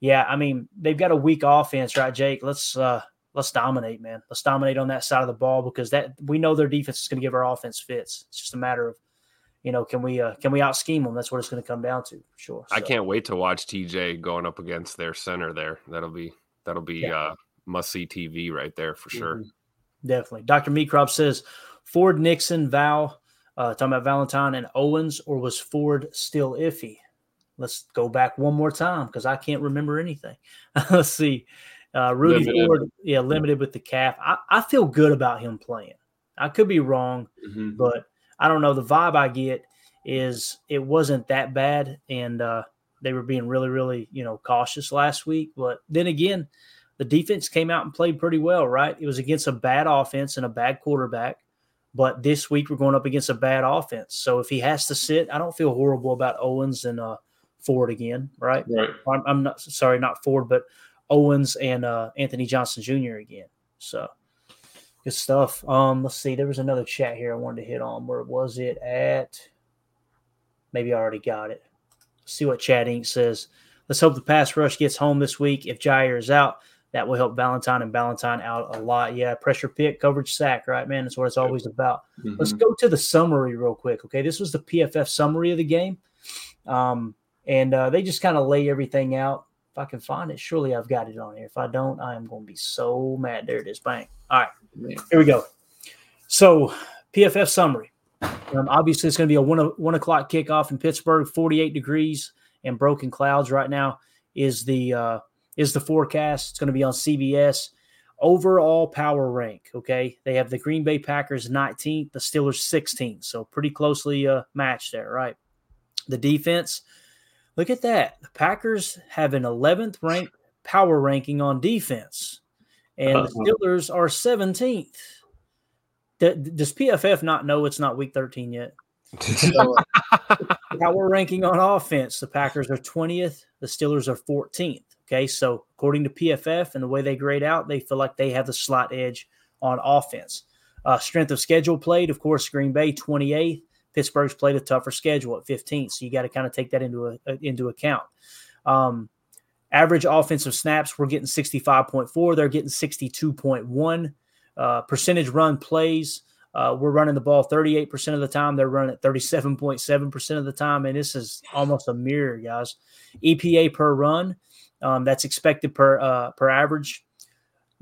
Yeah, I mean, they've got a weak offense, right, Jake? Let's uh let's dominate, man. Let's dominate on that side of the ball because that we know their defense is going to give our offense fits. It's just a matter of, you know, can we uh can we out scheme them? That's what it's going to come down to, for sure. I can't wait to watch TJ going up against their center there. That'll be that'll be Yeah. uh must see TV right there for sure. Mhm. Definitely. Dr. Meekrop says Ford, Nixon, Val, uh, talking about Valentine and Owens, or was Ford still iffy? Let's go back one more time because I can't remember anything. Let's see. Uh, Rudy Limited. Ford, yeah, limited with the calf. I, I feel good about him playing. I could be wrong, Mhm. but I don't know. The vibe I get is it wasn't that bad, and uh, they were being really, really, you know, cautious last week. But then again, the defense came out and played pretty well, right? It was against a bad offense and a bad quarterback. But this week we're going up against a bad offense. So if he has to sit, I don't feel horrible about Owens and uh, Ford again, right? Right. I'm, I'm not sorry, not Ford, but Owens and uh, Anthony Johnson Jr. again. So good stuff. Um, let's see. There was another chat here I wanted to hit on. Where was it at? Maybe I already got it. Let's see what Chad Inc. says. Let's hope the pass rush gets home this week. If Jaire is out, that will help Valentine and Valentine out a lot. Yeah, pressure pick, coverage sack, right, man? That's what it's always about. Let's Mhm. go to the summary real quick. Okay, this was the PFF summary of the game, um, and uh, they just kind of lay everything out. If I can find it, surely I've got it on here. If I don't, I am going to be so mad. There it is. Bang. All right, here we go. So PFF summary. Um, obviously, it's going to be a one, one o'clock kickoff in Pittsburgh. Forty-eight degrees and broken clouds right now is the uh, is the forecast. It's going to be on CBS. Overall power rank. Okay, they have the Green Bay Packers 19th, the Steelers 16th, so pretty closely uh, matched there, right? The defense. Look at that. The Packers have an 11th ranked power ranking on defense, and the Uh-oh. Steelers are 17th. D- does PFF not know it's not week 13 yet? So, how we're ranking on offense, the Packers are 20th, the Steelers are 14th. Okay, so according to PFF and the way they grade out, they feel like they have the slight edge on offense. Uh, strength of schedule played, of course, Green Bay 28th. Pittsburgh's played a tougher schedule at 15th, so you got to kind of take that into a, into account. Um, average offensive snaps, we're getting 65.4. They're getting 62.1. Uh, percentage run plays, uh, we're running the ball 38% of the time. They're running it 37.7% of the time. And this is almost a mirror, guys. EPA per run, um, that's expected per uh, per average.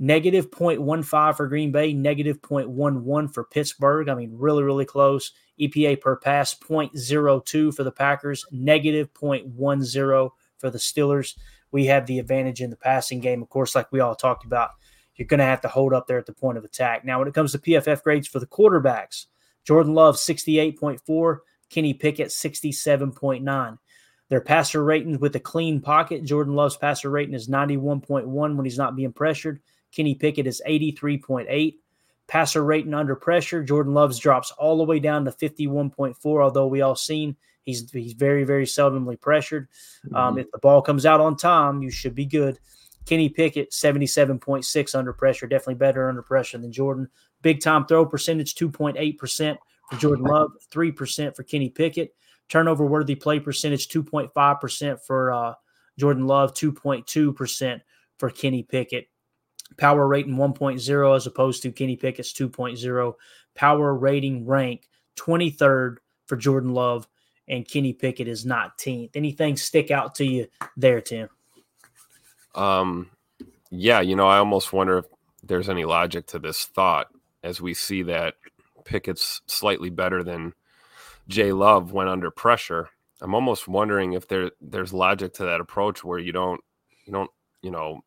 Negative 0.15 for Green Bay, negative 0.11 for Pittsburgh. I mean, really, really close. EPA per pass, 0.02 for the Packers, negative 0.10 for the Steelers. We have the advantage in the passing game, of course, like we all talked about you're going to have to hold up there at the point of attack. Now, when it comes to PFF grades for the quarterbacks, Jordan Love 68.4, Kenny Pickett 67.9. Their passer ratings with a clean pocket, Jordan Love's passer rating is 91.1 when he's not being pressured. Kenny Pickett is 83.8. Passer rating under pressure, Jordan Love's drops all the way down to 51.4, although we all seen he's he's very, very seldomly pressured. Um, mm-hmm. Um, if the ball comes out on time, you should be good. Kenny Pickett, 77.6 under pressure, definitely better under pressure than Jordan. Big time throw percentage, 2.8% for Jordan Love, 3% for Kenny Pickett. Turnover worthy play percentage, 2.5% for uh, Jordan Love, 2.2% for Kenny Pickett. Power rating 1.0 as opposed to Kenny Pickett's 2.0. Power rating rank 23rd for Jordan Love, and Kenny Pickett is 19th. Anything stick out to you there, Tim? Um, yeah, you know, I almost wonder if there's any logic to this thought as we see that Pickett's slightly better than Jay Love when under pressure. I'm almost wondering if there there's logic to that approach where you don't you don't you know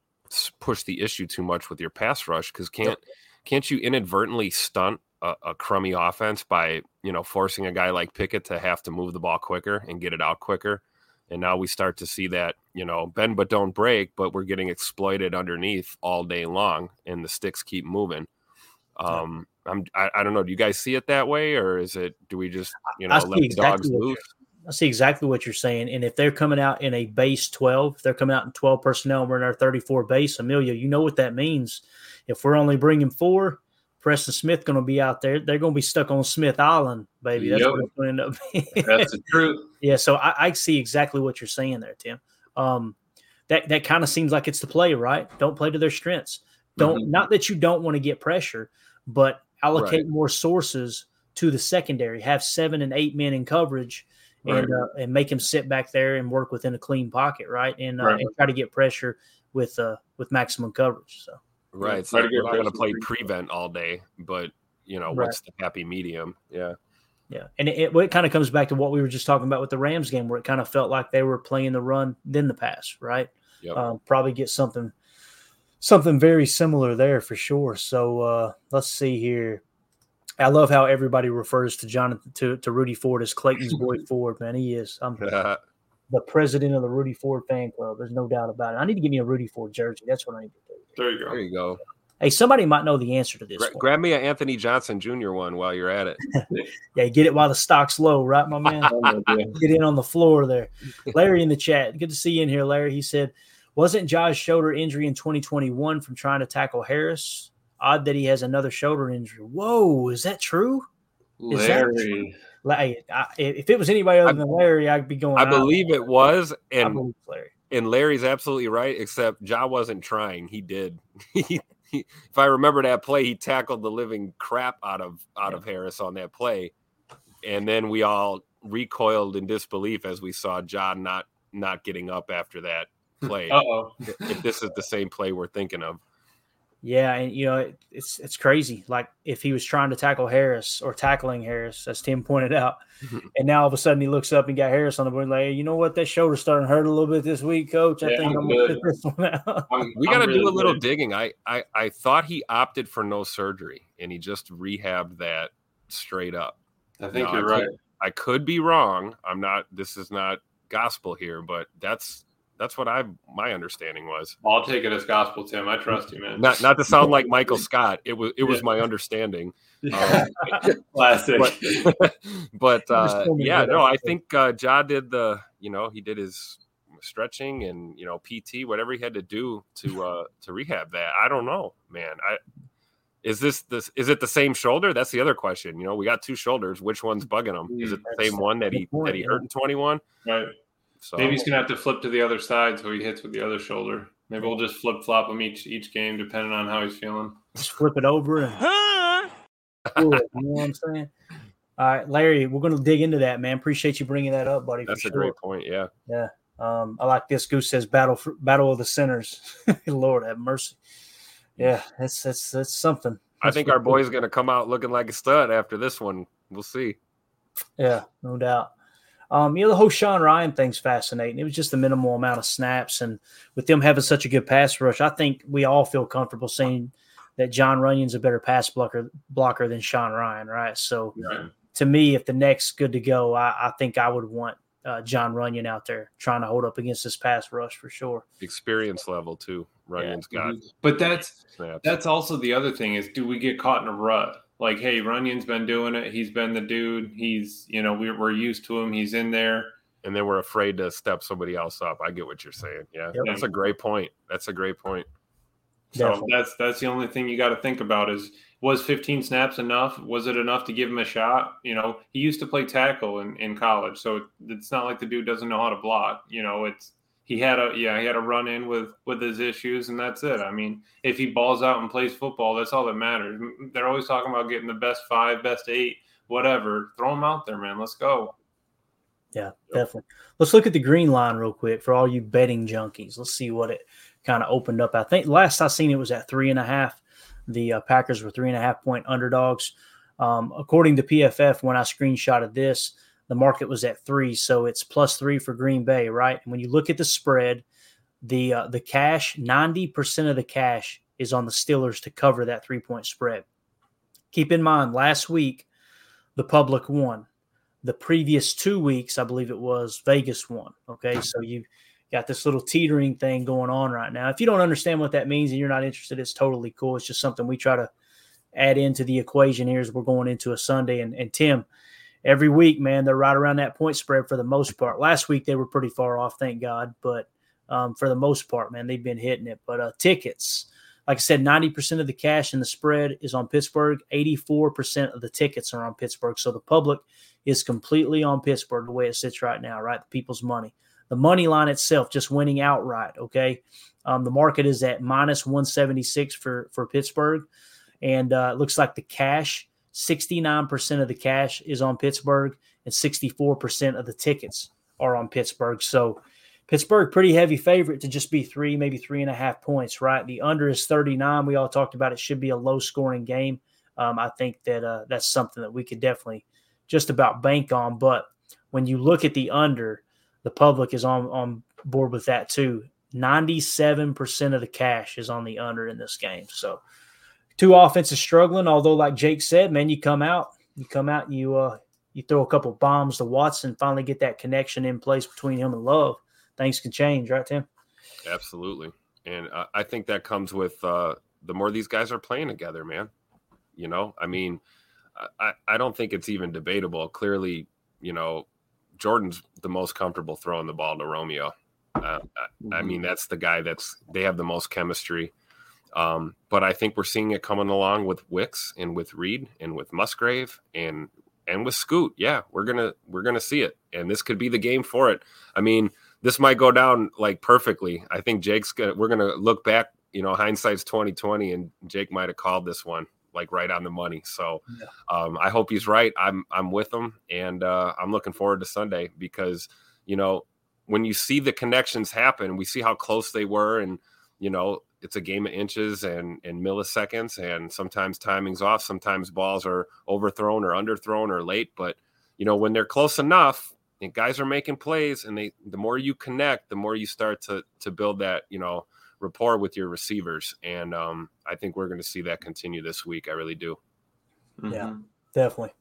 push the issue too much with your pass rush because can't can't you inadvertently stunt a, a, crummy offense by you know forcing a guy like Pickett to have to move the ball quicker and get it out quicker and now we start to see that, you know, bend but don't break, but we're getting exploited underneath all day long and the sticks keep moving. Um, I'm, I, I don't know. Do you guys see it that way or is it, do we just, you know, let exactly the dogs loose? I see exactly what you're saying. And if they're coming out in a base 12, if they're coming out in 12 personnel and we're in our 34 base, Emilio, you know what that means. If we're only bringing four, Preston Smith going to be out there. They're going to be stuck on Smith Island, baby. That's yep. what it's going to end up being. That's the truth. yeah, so I, I, see exactly what you're saying there, Tim. Um, that that kind of seems like it's the play, right? Don't play to their strengths. Don't mm-hmm. not that you don't want to get pressure, but allocate right. more sources to the secondary. Have seven and eight men in coverage, right. and uh, and make him sit back there and work within a clean pocket, right? And, uh, right. and try to get pressure with uh with maximum coverage. So Right. So we're not going to play prevent all day, but you know, right. what's the happy medium? Yeah. Yeah. And it, it, kind of comes back to what we were just talking about with the Rams game, where it kind of felt like they were playing the run, then the pass, right? Yep. Um, probably get something, something very similar there for sure. So uh, let's see here. I love how everybody refers to Jonathan to, to Rudy Ford as Clayton's boy Ford, man. He is. I'm the president of the Rudy Ford fan club. There's no doubt about it. I need to give me a Rudy Ford jersey. That's what I need to do. There you go. There you go. Hey, somebody might know the answer to this. Gra- grab me an Anthony Johnson Jr. one while you're at it. yeah, get it while the stock's low, right, my man? Oh, get in on the floor there. Larry in the chat. Good to see you in here, Larry. He said, wasn't Josh's shoulder injury in 2021 from trying to tackle Harris? Odd that he has another shoulder injury. Whoa, is that true? Is Larry. That true? I, if it was anybody other I, than Larry, I'd be going. I believe it was, and Larry and Larry's absolutely right, except Ja wasn't trying. He did. he, he, if I remember that play, he tackled the living crap out of out yeah. of Harris on that play, and then we all recoiled in disbelief as we saw John not not getting up after that play. oh if this is the same play we're thinking of. Yeah, and you know it, it's it's crazy. Like if he was trying to tackle Harris or tackling Harris, as Tim pointed out, and now all of a sudden he looks up and got Harris on the board. Like, hey, you know what? That shoulder's starting to hurt a little bit this week, Coach. I yeah, think I'm, I'm gonna fit this one out. we got to really do a little good. digging. I, I I thought he opted for no surgery, and he just rehabbed that straight up. I think now, you're I right. I could be wrong. I'm not. This is not gospel here, but that's That's what I my understanding was. I'll take it as gospel, Tim. I trust you, man. Not not to sound like Michael Scott. It was it was Yeah. my understanding. Yeah. Um, Classic. But, but uh, Just told me yeah, no, I think uh, Ja did the you know he did his stretching and you know PT whatever he had to do to uh to rehab that. I don't know, man. I is this this is it the same shoulder? That's the other question. You know, we got two shoulders. Which one's bugging him? Is it the same one that he that he hurt in twenty one? Right. So Maybe he's gonna have to flip to the other side so he hits with the other shoulder. Maybe we'll just flip flop him each each game depending on how he's feeling. Just flip it over and do it, you know what I'm saying? All right, Larry, we're going to dig into that, man. Appreciate you bringing that up, buddy. that's a sure. great point. Yeah. Yeah. Um, I like this. Goose says battle for, battle of the sinners. Lord have mercy. Yeah, that's that's that's something. I think our boy's gonna come out looking like a stud after this one. We'll see. Yeah, no doubt. Um, you know, the whole Sean Rhyan thing's fascinating. It was just the minimal amount of snaps, and with them having such a good pass rush, I think we all feel comfortable saying that Jon Runyan's a better pass blocker blocker than Sean Rhyan, right? So Right. to me, if the next good to go, I, I think I would want uh, Jon Runyan out there trying to hold up against this pass rush for sure. Experience level too. Runyan's got But that's snaps. that's also the other thing is do we get caught in a rut? Like, hey, Runyan's been doing it. He's been the dude. He's you know we're we're used to him. He's in there. and then we're afraid to step somebody else up. I get what you're saying. Yeah, Yep. that's a great point. That's a great point. So Definitely. that's that's the only thing you got to think about is was 15 snaps enough? Was it enough to give him a shot? You know, he used to play tackle in, in college, so it's not like the dude doesn't know how to block. You know, it's he had a yeah he had a run in with with his issues, and that's it. I mean, if he balls out and plays football, that's all that matters. They're always talking about getting the best five, best eight, whatever. Throw him out there, man. Let's go. Yeah, definitely. Let's look at the green line real quick for all you betting junkies. Let's see what it kind of opened up. I think last I seen it was at three and a half. The uh, Packers were three and a half point underdogs. Um, according to PFF, when I screenshotted this, the market was at three, so it's plus three for Green Bay, right? And when you look at the spread, the uh, the cash, ninety percent of the cash is on the Steelers to cover that three point spread. Keep in mind, last week the public won the previous two weeks, I believe it was Vegas won. Okay, so you got this little teetering thing going on right now. If you don't understand what that means and you're not interested, it's totally cool. It's just something we try to add into the equation here as we're going into a Sunday. And, and Tim, every week, man, they're right around that point spread for the most part. Last week they were pretty far off, thank God, but um, for the most part, man, they've been hitting it. But uh, tickets, like I said, 90% of the cash in the spread is on Pittsburgh. 84% of the tickets are on Pittsburgh. So the public is completely on Pittsburgh the way it sits right now, right? The people's money. The money line itself just winning outright, okay? Um, the market is at minus 176 for, for Pittsburgh. And uh, it looks like the cash, 69% of the cash is on Pittsburgh, and 64% of the tickets are on Pittsburgh. So Pittsburgh, pretty heavy favorite to just be three, maybe three and a half points, right? The under is 39. We all talked about it should be a low scoring game. Um, I think that uh, that's something that we could definitely just about bank on. But when you look at the under, the public is on, on board with that too. 97% of the cash is on the under in this game. So two offenses struggling, although like Jake said, man, you come out, you come out, you uh you throw a couple bombs to Watson, finally get that connection in place between him and Love. Things can change, right, Tim? Absolutely. And uh, I think that comes with uh, the more these guys are playing together, man. You know, I mean, I, I don't think it's even debatable. Clearly, you know, Jordan's the most comfortable throwing the ball to Romeo. Uh, I, I mean, that's the guy that's they have the most chemistry. Um, but I think we're seeing it coming along with Wicks and with Reed and with Musgrave and and with Scoot. Yeah, we're gonna we're gonna see it, and this could be the game for it. I mean, this might go down like perfectly. I think Jake's gonna we're gonna look back. You know, hindsight's twenty twenty, and Jake might have called this one like right on the money. So um, I hope he's right. I'm I'm with him, and uh, I'm looking forward to Sunday because you know when you see the connections happen, we see how close they were, and you know it's a game of inches and and milliseconds, and sometimes timing's off, sometimes balls are overthrown or underthrown or late. But you know when they're close enough, and guys are making plays, and they the more you connect, the more you start to to build that you know rapport with your receivers, and um, I think we're going to see that continue this week. I really do. Yeah, definitely.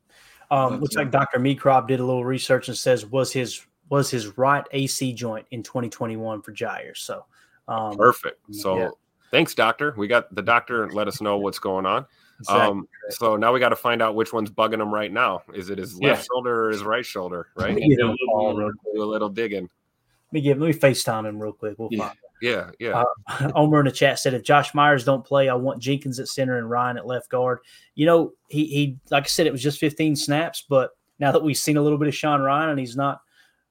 Um, looks like Dr. Meecrop did a little research and says was his was his right AC joint in 2021 for Jaire. So um, perfect. So yeah. Thanks, doctor. We got the doctor let us know what's going on. Exactly. Um, so now we got to find out which one's bugging him right now. Is it his Yeah. left shoulder or his right shoulder? Right? Let me, give him a Do call real quick. a little digging. let me give let me FaceTime him real quick. We'll Yeah. find Yeah, yeah. Uh, Omer in the chat said, if Josh Myers don't play, I want Jenkins at center and Rhyan at left guard. You know, he he like I said, it was just 15 snaps, but now that we've seen a little bit of Sean Rhyan and he's not,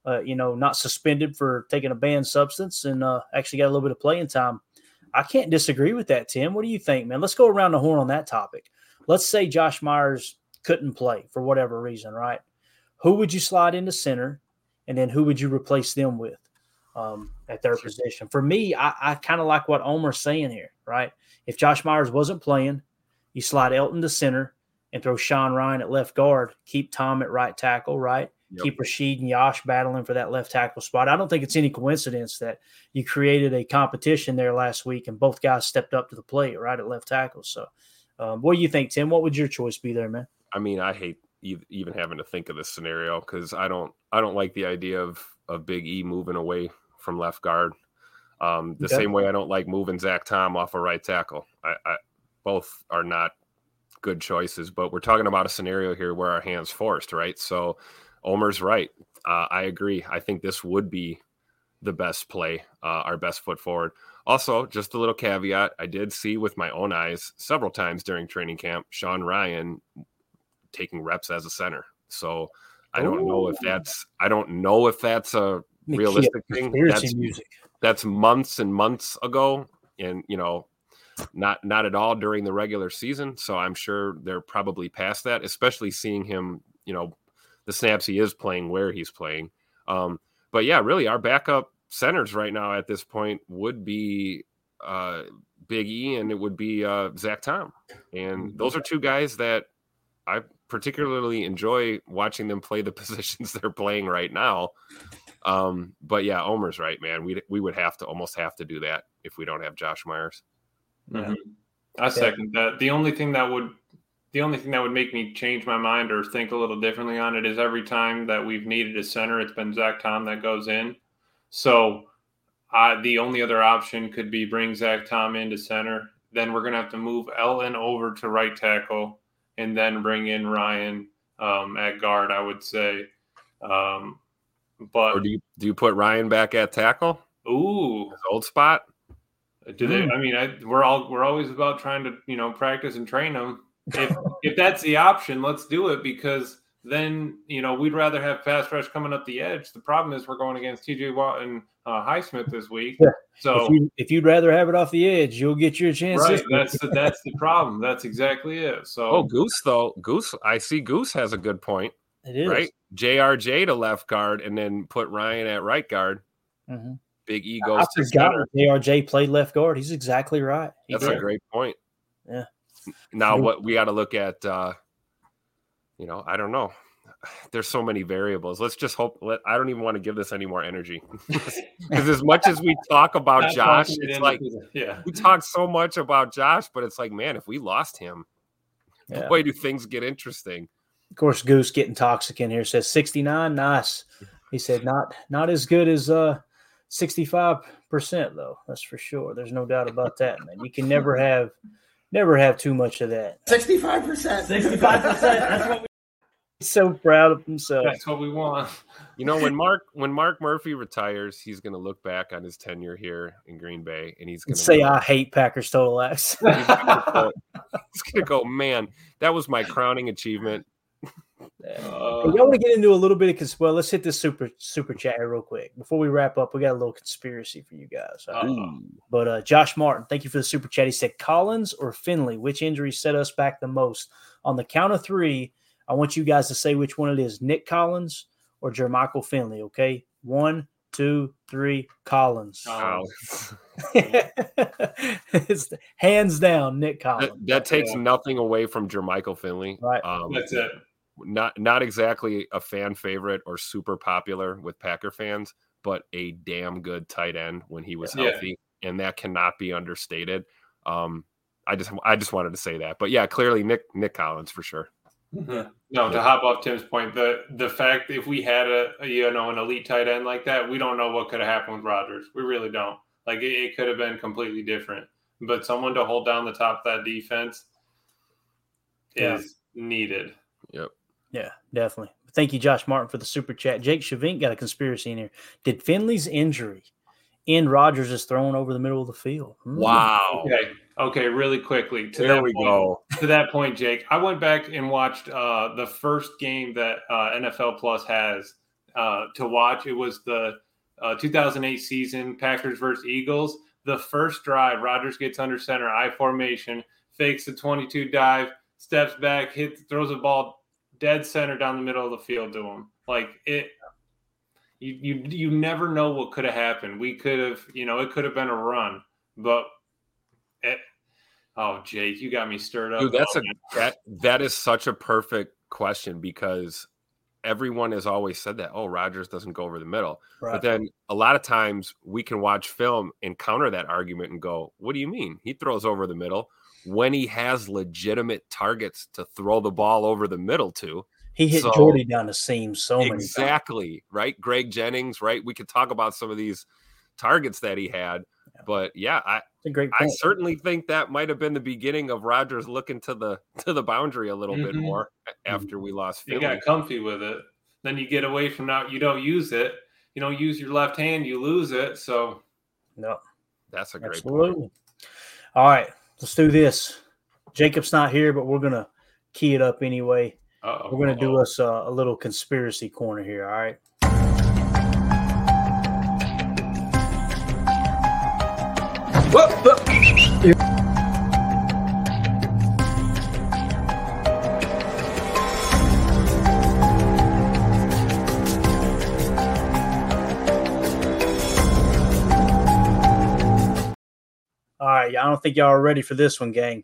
uh, you know, not suspended for taking a banned substance and uh, actually got a little bit of playing time, I can't disagree with that. Tim, what do you think, man? Let's go around the horn on that topic. Let's say Josh Myers couldn't play for whatever reason, right? Who would you slide into center, and then who would you replace them with? um, at their position. For me, I, I kind of like what Omer's saying here, right? If Josh Myers wasn't playing, you slide Elgton to center and throw Sean Rhyan at left guard, keep Tom at right tackle, right? Yep. Keep Rasheed and Yosh battling for that left tackle spot. I don't think it's any coincidence that you created a competition there last week and both guys stepped up to the plate, right, at left tackle. So, um, what do you think, Tim? What would your choice be there, man? I mean, I hate even having to think of this scenario because I don't, I don't like the idea of of Big E moving away from left guard. Um, the Okay. same way I don't like moving Zach Tom off a right tackle. I, I both are not good choices, but we're talking about a scenario here where our hands forced, right? So Omer's right. Uh, I agree. I think this would be the best play, uh, our best foot forward. Also, just a little caveat: I did see with my own eyes several times during training camp Sean Rhyan taking reps as a center. So I don't know if that's I don't know if that's a me realistic thing. That's music. that's months and months ago, and you know, not not at all during the regular season. So I'm sure they're probably past that, especially seeing him, you know, the snaps he is playing where he's playing. Um, but yeah, really, our backup centers right now at this point would be uh, Big E and it would be uh, Zach Tom, and those are two guys that I particularly enjoy watching them play the positions they're playing right now. Um, but yeah, Omer's right, man. We we would have to almost have to do that if we don't have Josh Myers. Mhm. I second that. The only thing that would the only thing that would make me change my mind or think a little differently on it is every time that we've needed a center, it's been Zach Tom that goes in. So uh, the only other option could be bring Zach Tom into center. Then we're gonna have to move Ellen over to right tackle and then bring in Rhyan um, at guard. I would say. Um, but Or do you do you put Rhyan back at tackle? ooh, His old spot? do they? I mean, I, we're all we're always about trying to you know practice and train them. If if that's the option, let's do it because then you know we'd rather have pass rush coming up the edge. The problem is we're going against T.J. Watt and uh, Highsmith this week. Yeah. So if, you, if you'd rather have it off the edge, you'll get your chance. right, that's the, that's the problem. That's exactly it. So Oh, Goose though. Goose, I see Goose has a good point, it is. right? JRJ to left guard and then put Rhyan at right guard. Mhm. Big ego. goes to forgot center. JRJ played left guard. He's exactly right. He That's did. a great point. Yeah. Now what we got to look at uh you know, I don't know. There's so many variables. Let's just hope let I don't even want to give this any more energy. Cuz as much as we talk about Not Josh, it's like yeah. we talk so much about Josh, but it's like, man, if we lost him, Yeah. boy, do things get interesting. Of course, Goose getting toxic in here says 69. Nice. He said not not as good as uh 65% though. That's for sure. There's no doubt about that, man. You can never have never have too much of that. 65%. 65%. That's what we He's so proud of himself. That's what we want. You know, when Mark when Mark Murphy retires, he's going to look back on his tenure here in Green Bay, and he's going to say I hate Packers Total Access. he's going to go, man, that was my crowning achievement. Hey, y'all want to get into a little bit of cons- well, let's hit this super super chat here real quick before we wrap up. We got a little conspiracy for you guys. Uh, But uh, Josh Martin, thank you for the super chat. He said Collins or Finley, which injury set us back the most? On the count of three, I want you guys to say which one it is: Nick Collins or Jermichael Finley. Okay, one, two, three. Collins. Wow. it's hands down Nick Collins. That, that takes nothing away from Jermichael Finley. Right. Um, That's it. Not not exactly a fan favorite or super popular with Packer fans, but a damn good tight end when he was Yeah. healthy, and that cannot be understated. Um, I just I just wanted to say that, but yeah, clearly Nick Nick Collins for sure. Mhm. No, to hop off Tim's point, the the fact if we had a, a, you know an elite tight end like that, we don't know what could have happened with Rodgers. We really don't. Like it, it could have been completely different. But someone to hold down the top of that defense Yeah. is needed. Yep. Yeah, definitely. Thank you, Josh Martin, for the super chat. Jake Shavink got a conspiracy in here. Did Finley's injury end Rodgers' throwing over the middle of the field? Hmm. Wow. Okay. Okay. Really quickly. To There that we point, go. To that point, Jake, I went back and watched uh, the first game that uh, NFL Plus has uh, to watch. It was the uh, 2008 season, Packers versus Eagles. The first drive, Rodgers gets under center, I formation, fakes the 22 dive, steps back, hits, throws a ball dead center down the middle of the field to him. Like it, you you you never know what could have happened. We could have, you know, it could have been a run, but it, oh, Jake, you got me stirred up. Dude, that's now, a that that is such a perfect question because everyone has always said that. Oh, Rodgers doesn't go over the middle, Right. but then a lot of times we can watch film and counter that argument and go, "What do you mean? He throws over the middle when he has legitimate targets to throw the ball over the middle to." He hit So- Jordy down the seam so many times. exactly right. Greg Jennings, right? We could talk about some of these targets that he had, but yeah, I great I certainly think that might have been the beginning of Rodgers looking to the to the boundary a little bit Mhm. more after we lost You Philly. got comfy with it. Then you get away from now. You don't use it. You don't use your left hand. You lose it. So No, That's a great absolutely. All right, let's do this. Jacob's not here, but we're gonna key it up anyway. Uh-oh. We're gonna do us uh, a little conspiracy corner here. All right. All right, I don't think y'all are ready for this one, gang.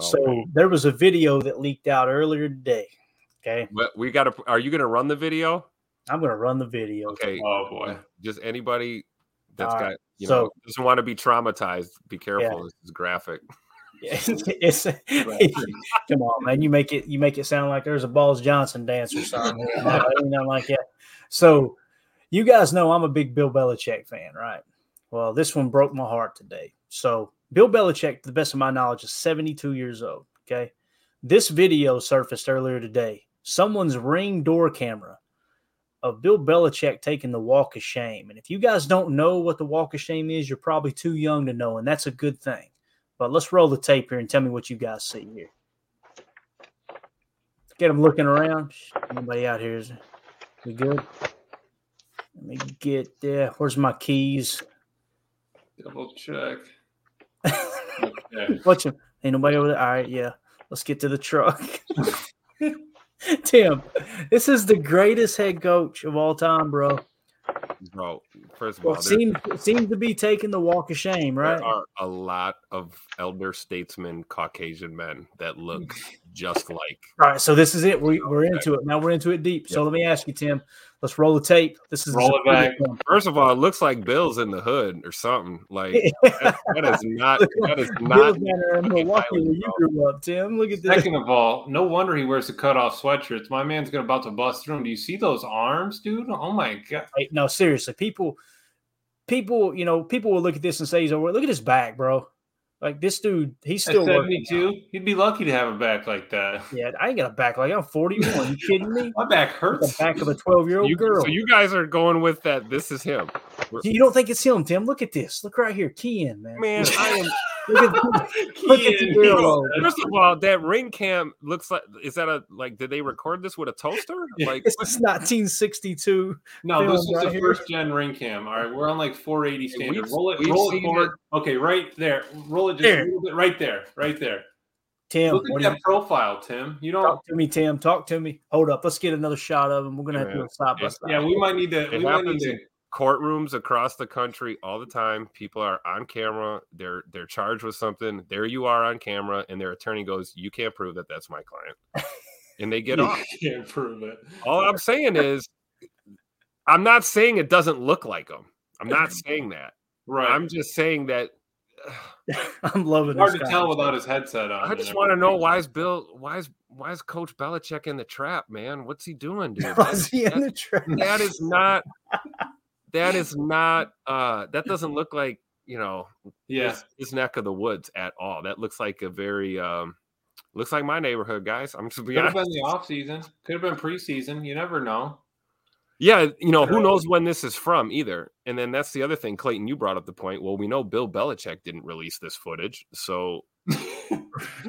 so there was a video that leaked out earlier today. Okay, But we got to. Are you going to run the video? I'm gonna run the video. Okay. Oh boy. Uh, just anybody that's All got right, you so- know doesn't want to be traumatized. Be careful. Yeah. This is graphic. it's, it's come on, man. You make it you make it sound like there's a Balls Johnson dance or something. No, it nothing like that. So you guys know I'm a big Bill Belichick fan, right? Well, this one broke my heart today. So Bill Belichick, to the best of my knowledge, is 72 years old. Okay. This video surfaced earlier today. Someone's ring door camera of Bill Belichick taking the walk of shame. And if you guys don't know what the walk of shame is, you're probably too young to know, and that's a good thing. But let's roll the tape here and tell me what you guys see here. Get them looking around. Anybody out here? Is we good? Let me get there. Where's my keys? Double check. Watch him. Ain't nobody over there. All right, yeah. Let's get to the truck. Tim, this is the greatest head coach of all time, bro. Bro, first of all, Well, there, seems seems to be taking the walk of shame, right? there are a lot of elder statesmen, Caucasian men that look just like. All right, so this is it. We, we're into it now. We're into it deep. So let me ask you, Tim. Let's roll the tape. This is Roll it back. First of all, it looks like Bill's in the hood or something. Like that, that is not. That is not. down in Milwaukee where you grew up, Tim. Look at this. Second of all, no wonder he wears the cutoff sweatshirts. My man's gonna about to bust through him. Do you see those arms, dude? Oh my god. Hey, no, seriously, people, people, you know, people will look at this and say, he's over. Look at his back, bro. Like this dude, he's still working. 72, he'd be lucky to have a back like that. Yeah, I ain't got a back like I'm 41. You kidding me? My back hurts. The back of a 12 year old You, girl. so you guys are going with that. This is him, You don't think it's him, Tim? Look at this. Look right here. Key in, man. man. I am. Look at, look at the. First of all, that ring cam looks like. Is that a like? Did they record this with a toaster? Like, This is 1962. No, this is right the here. first gen ring cam. All right, we're on like 480 standard. we've- roll it, we've roll it seen forward. Okay, right there. Roll it just There. a little bit. Right there. Right there. Tim, Look at that you, profile, Tim. You don't. talk to me, Tim. Talk to me. Hold up. Let's get another shot of him. We're gonna have to do Yeah. it side by It's- side. Yeah, we might need to. It We might need to. In courtrooms across the country all the time. People are on camera. They're they're charged with something. There you are on camera, and their attorney goes, "You can't prove that that's my client," and they get You off. can't prove it. All I'm saying is, I'm not saying it doesn't look like him. I'm not saying that. Right. I'm just saying that I'm loving Hard this to tell without his headset on. I just want to know everything. why is Bill why is why is Coach Belichick in the trap, man? What's he doing, dude? Was he in the trap? that is not that is not uh that doesn't look like you know Yeah. his, his neck of the woods at all that looks like a very um looks like my neighborhood guys i'm just be Could have honest been the off season. Could have been preseason. You never know. yeah you know who knows when this is from either and then that's the other thing clayton you brought up the point well we know bill belichick didn't release this footage so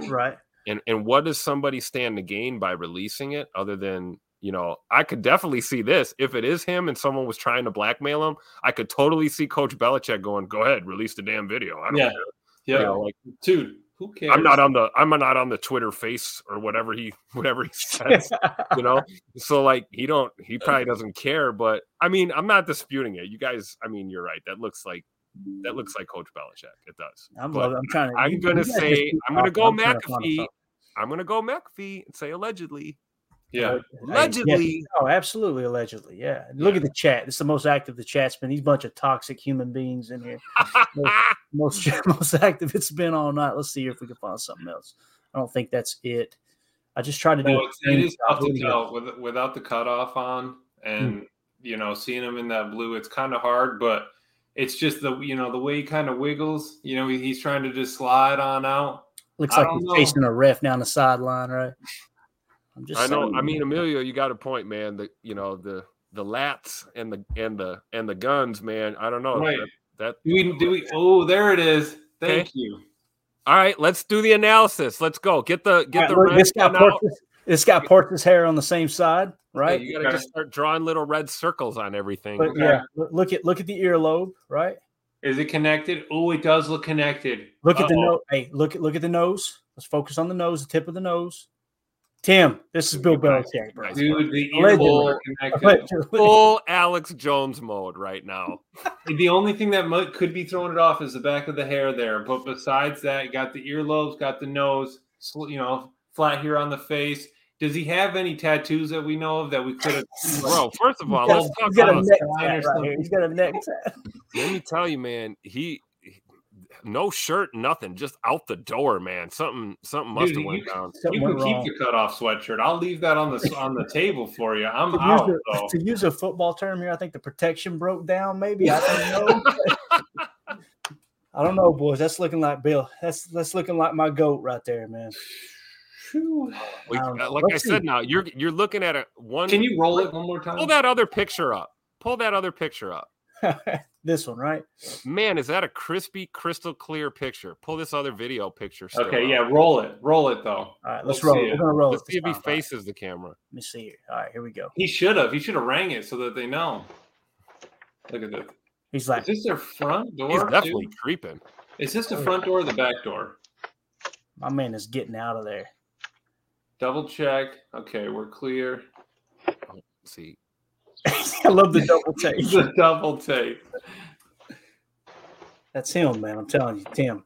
right and and what does somebody stand to gain by releasing it other than you know i could definitely see this. If it is him and someone was trying to blackmail him i could totally see coach belichick going go ahead release the damn video. I don't Yeah. care. Yeah. You know, like Dude, who cares? i'm not on the i'm not on the twitter face or whatever he whatever he says you know? So like he don't he probably doesn't care but i mean i'm not disputing it. You guys i mean you're right. That looks like that looks like coach belichick. It does. I'm, But loving, I'm trying to. i'm gonna you guys just say i'm gonna go I'm trying to find mcafee i'm gonna go mcafee and say allegedly Yeah. Hey, allegedly yeah. Oh, absolutely, allegedly. Yeah. Look at the chat. It's the most active the chat's been. These bunch of toxic human beings in here. most, most most active it's been all night. Let's see if we can find something else. I don't think that's it. I just tried to do. No, a it's, tough oh, to tell with, without the cutoff on, and hmm. you know, seeing him in that blue, it's kind of hard. But it's just the you know the way he kind of wiggles. You know, he, he's trying to just slide on out. Looks I like he's know. chasing a ref down the sideline, right? I'm just I know. saying. I mean, Emilio, you got a point, man. The you know the the lats and the and the and the guns, man. I don't know. Right. That, that Do we? Do we? Oh, there it is. Thank Okay. you. all right. Let's do the analysis. Let's go. Get the get the All right, look, red this guy pen out. parts his, this guy parts his hair on the same side, right? You gotta just start drawing little red circles on everything. But yeah, look- look at look at the earlobe, right? Is it connected? Oh, it does look connected. Look at the nose. Hey, look at look at the nose. Let's focus on the nose, the tip of the nose. Tim, this is Bill Belichick, bro. Dude, the ear Allegedly. holes are connected. Allegedly. Full Alex Jones mode right now. The only thing that might, could be throwing it off is the back of the hair there. But besides that, got the earlobes, got the nose, you know, flat here on the face. Does he have any tattoos that we know of that we could have? Bro, first of all, He's got, let's talk he's got a neck Line tat right here. He's got a neck tat. Let me tell you, man, he no shirt, nothing, just out the door, man. Something something must Dude, have you, went down. you can went keep wrong. the cutoff sweatshirt. I'll leave that on the on the table for you. I'm To out use, a, to use a football term here, I think the protection broke down. Maybe I don't know. I don't know, boys. That's looking like Bill. That's that's looking like my goat right there, man. Whew. Um, like let's I said, see. now you're you're looking at a one. Can you roll it one more time? pull that other picture up? Pull that other picture up. this one, right? Man, is that a crispy, crystal clear picture? Pull this other video picture. Okay, up. yeah, roll it. Roll it though. All right, Let's let's, roll. it. it. We're gonna roll Let's see if he this time. All right, faces the camera. Let me see here. All right, here we go. He should have. He should have rang it so that they know. Look at this. He's like, Is like, this their front door? He's too? definitely creeping. Is this the front door or the back door? my man is getting out of there. Double check. Okay, we're clear. Let's see, I love the double take. the double take. That's him, man. I'm telling you, Tim.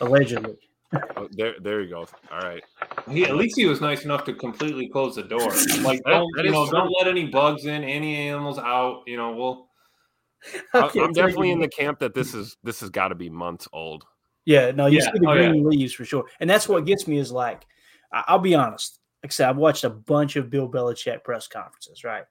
Allegedly. oh, there, there you go. All right. He, at least he was nice enough to completely close the door. Like, don't, that you know, true. don't let any bugs in, any animals out. You know, we'll. I- I can't I'm definitely you. in the camp that this is this has got to be months old. Yeah, no, you Yeah, see the oh, yeah. green leaves for sure. And that's what gets me is like, I- I'll be honest. Like I said, I've watched a bunch of Bill Belichick press conferences, right?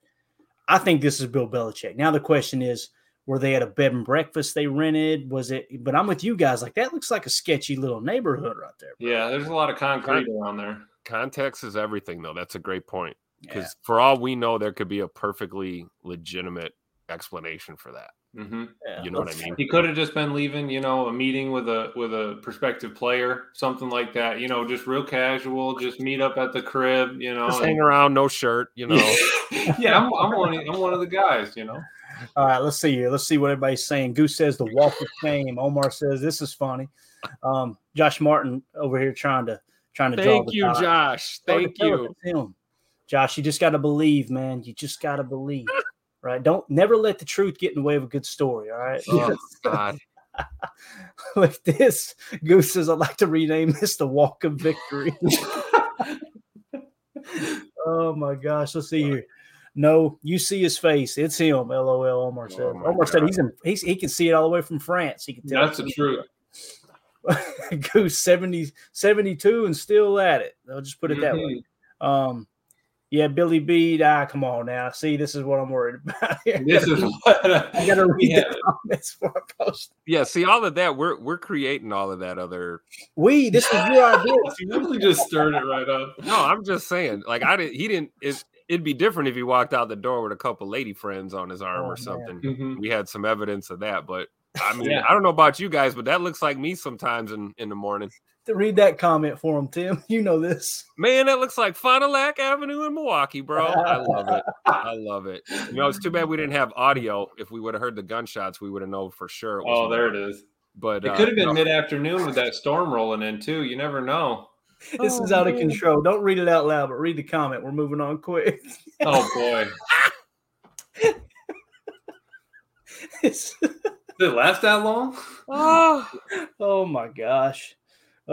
I think this is Bill Belichick. Now the question is, were they at a bed and breakfast they rented? Was it? But I'm with you guys. Like that looks like a sketchy little neighborhood right there. Yeah, there's a lot of concrete around there. Context is everything, though. That's a great point. Yeah. Because for all we know, there could be a perfectly legitimate explanation for that. Hmm Yeah, You know what I mean? He could have just been leaving, you know, a meeting with a with a prospective player, something like that. You know, just real casual, just meet up at the crib. You know, Just and- hang around, no shirt. You know. yeah, I'm, I'm one. Of, I'm one of the guys. You know. All right, let's see here. Let's see what everybody's saying. Goose says the walk of shame. Omar says this is funny. Um, Josh Martin over here trying to trying to Thank the you, dot. Josh. Thank you. it's. Josh, you just got to believe, man. You just got to believe, right? Don't never let the truth get in the way of a good story. All right. Oh God. Look this. Goose says, I'd like to rename this the Walk of Victory. oh my gosh. Let's see here. No, you see his face. It's him. LOL. Omar said. Oh Omar said he's in. He's, he can see it all the way from France. He can tell. That's the truth. Goose 70, 72 and still at it. I'll just put it that way. Mhm. Um, yeah, Billy B. Ah, come on now. See, this is what I'm worried about. This is what I gotta read Yeah. the comments for I post. Yeah, see all of that. We're we're creating all of that other. We, this is your idea. You really just stirred it right up. No, I'm just saying. Like I didn't. He didn't. It, it'd be different if he walked out the door with a couple lady friends on his arm Oh, or man. something. Mhm. We had some evidence of that, but I mean, Yeah. I don't know about you guys, but that looks like me sometimes in in the morning. To read that comment for him, Tim. You know this. Man, that looks like Fond du Lac Avenue in Milwaukee, bro. I love it. I love it. You know, it's too bad we didn't have audio. If we would have heard the gunshots, we would have known for sure. It was Oh, there it is. But It uh, could have been no. mid afternoon with that storm rolling in too. You never know. This is out of control. Don't read it out loud, but read the comment. We're moving on quick. Oh boy. It's- Did it last that long? oh, oh my gosh.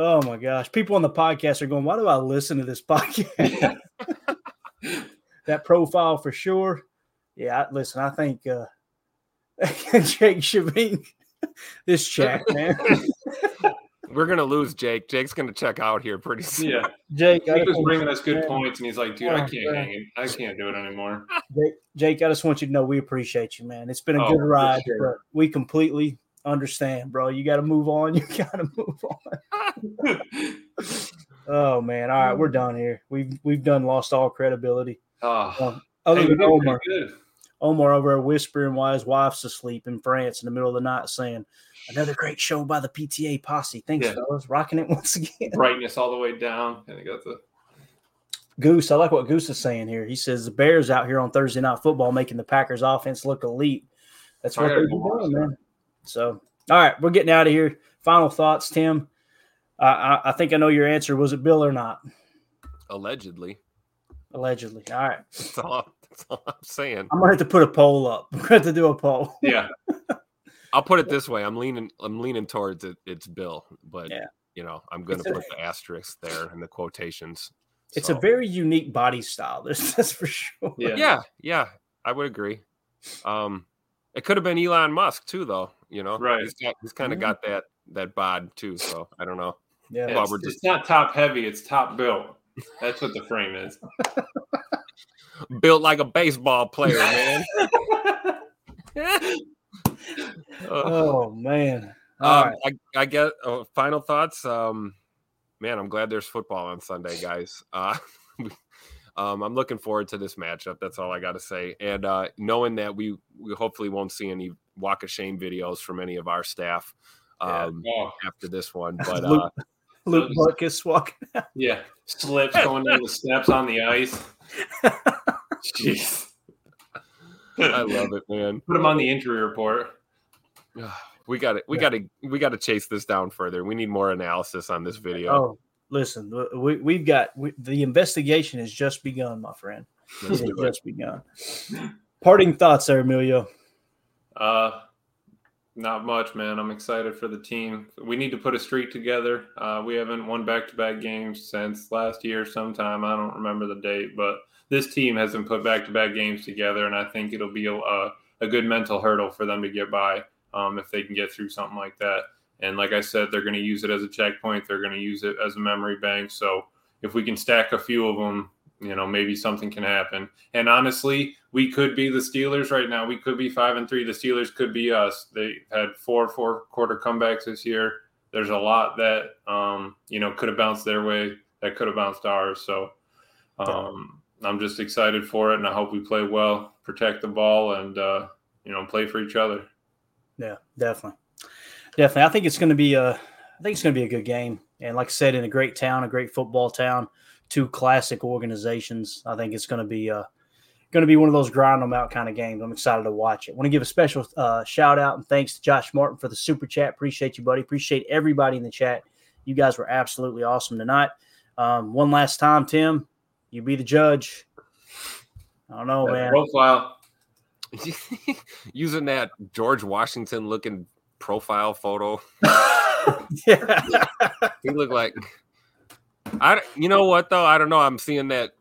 Oh my gosh. People on the podcast are going, why do I listen to this podcast? that profile for sure. Yeah, I- listen, I think uh Jake should be this chat, man. We're gonna lose Jake. Jake's gonna check out here pretty soon. Yeah. Jake, He was bringing us good man. points, and he's like, "Dude, I Oh, can't hang it. I can't do it anymore." Jake, Jake, I just want you to know we appreciate you, man. It's been a Oh, good ride, sure. but we completely understand, bro. You got to move on. You got to move on. Oh man, all right, we're done here. We've we've done lost all credibility. Oh, Um, other than Omar. Omar over there whispering while his wife's asleep in France in the middle of the night, saying, "Another great show by the PTA posse. Thanks, Yeah. fellas, rocking it once again." Brightness all the way down, and I got the Goose, I like what Goose is saying here. He says the Bears out here on Thursday night football making the Packers offense look elite. That's what they're doing, man. So, all right, we're getting out of here. Final thoughts, Tim. I, I, I think I know your answer. Was it Bill or not? Allegedly. Allegedly. All right. That's all, that's all I'm saying. I'm gonna have to put a poll up. We're gonna have to do a poll. yeah. I'll put it this way: I'm leaning, I'm leaning towards it. It's Bill, but Yeah. you know, I'm going It's to a- put the asterisk there in the quotations. It's So, a very unique body style. That's, that's for sure. Yeah. yeah, yeah, I would agree. Um, it could have been Elon Musk too, though. You know, Right. He's, got, he's kind of got that that bod too. So I don't know. Yeah. Yeah, it's, we're it's not top heavy; it's top built. That's what the frame is. Built like a baseball player, man. Uh, Oh man. All um, right. I, I get uh, final thoughts. Um, man, I'm glad there's football on Sunday, guys. Uh, um, I'm looking forward to this matchup. That's all I got to say. And uh, knowing that we we hopefully won't see any walk of shame videos from any of our staff um, Oh, after this one, but uh, Luke, Luke Buckus walking. yeah. Slips going down the steps on the ice. Jeez. I love it, man. Put him on the injury report. We got to we got to we got to chase this down further. We need more analysis on this video. Oh, listen, we, we've got we, the investigation has just begun, my friend. It has it. just begun. Parting thoughts there, Emilio. Uh, not much, man. I'm excited for the team. We need to put a streak together. Uh, we haven't won back-to-back games since last year sometime. I don't remember the date, but this team hasn't put back-to-back games together, and I think it'll be a, a good mental hurdle for them to get by um, if they can get through something like that. And like I said, they're going to use it as a checkpoint. They're going to use it as a memory bank. So if we can stack a few of them, you know, maybe something can happen. And honestly, we could be the Steelers right now. We could be five and three. The Steelers could be us. They had four four quarter comebacks this year. There's a lot that um, you know could have bounced their way. That could have bounced ours. So um, I'm just excited for it, and I hope we play well, protect the ball, and uh, you know play for each other. Yeah, definitely, definitely. I think it's going to be a, I think it's going to be a good game. And like I said, in a great town, a great football town, two classic organizations. I think it's going to be uh going to be one of those grind them out kind of games. I'm excited to watch it. want to give a special uh, shout out and thanks to Josh Martin for the super chat. Appreciate you, buddy. Appreciate everybody in the chat. You guys were absolutely awesome tonight. Um, one last time, Tim, you be the judge. I don't know, That man. Profile. Using that George Washington looking profile photo. yeah. He looked like I. You know what though? I don't know. I'm seeing that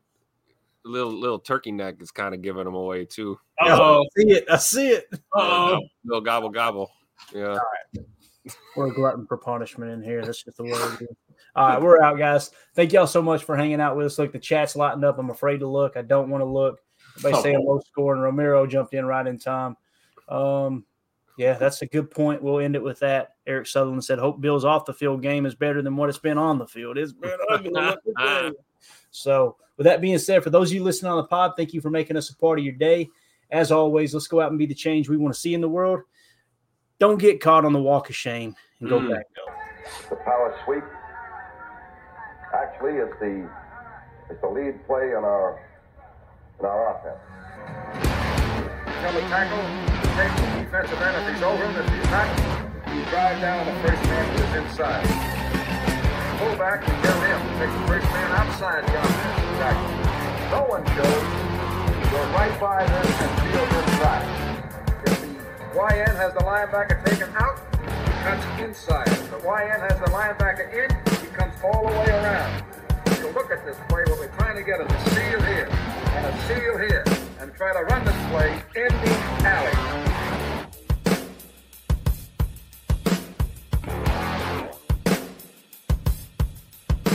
little little turkey neck is kind of giving them away too. I Oh, see it. I see it. oh, Little gobble gobble. Yeah. We're a glutton for punishment in here. That's just the way it is. All right, we're out, guys. Thank y'all so much for hanging out with us. Look, the chat's lighting up. I'm afraid to look. I don't want to look. Everybody saying low score, and Romero jumped in right in time. Um, yeah, that's a good point. We'll end it with that. Eric Sutherland said, "Hope Bill's off the field game is better than what it's been on the field. It's been ugly." so, with that being said, for those of you listening on the pod, thank you for making us a part of your day. As always, let's go out and be the change we want to see in the world. Don't get caught on the walk of shame and go Mm. back. The power sweep actually is the is the lead play in our in our offense. Come a tackle, take the defensive end if he's over him. If he's not, you drive down the first man to his inside. Pull back and get him. Take the first man outside the offensive tackle. No one shows. Go right by them and field inside. If the YN has the linebacker taken out, he cuts inside. If the YN has the linebacker in, he comes all the way around. So look at this play. What we're trying to get is a seal here and a seal here and try to run this play in the alley.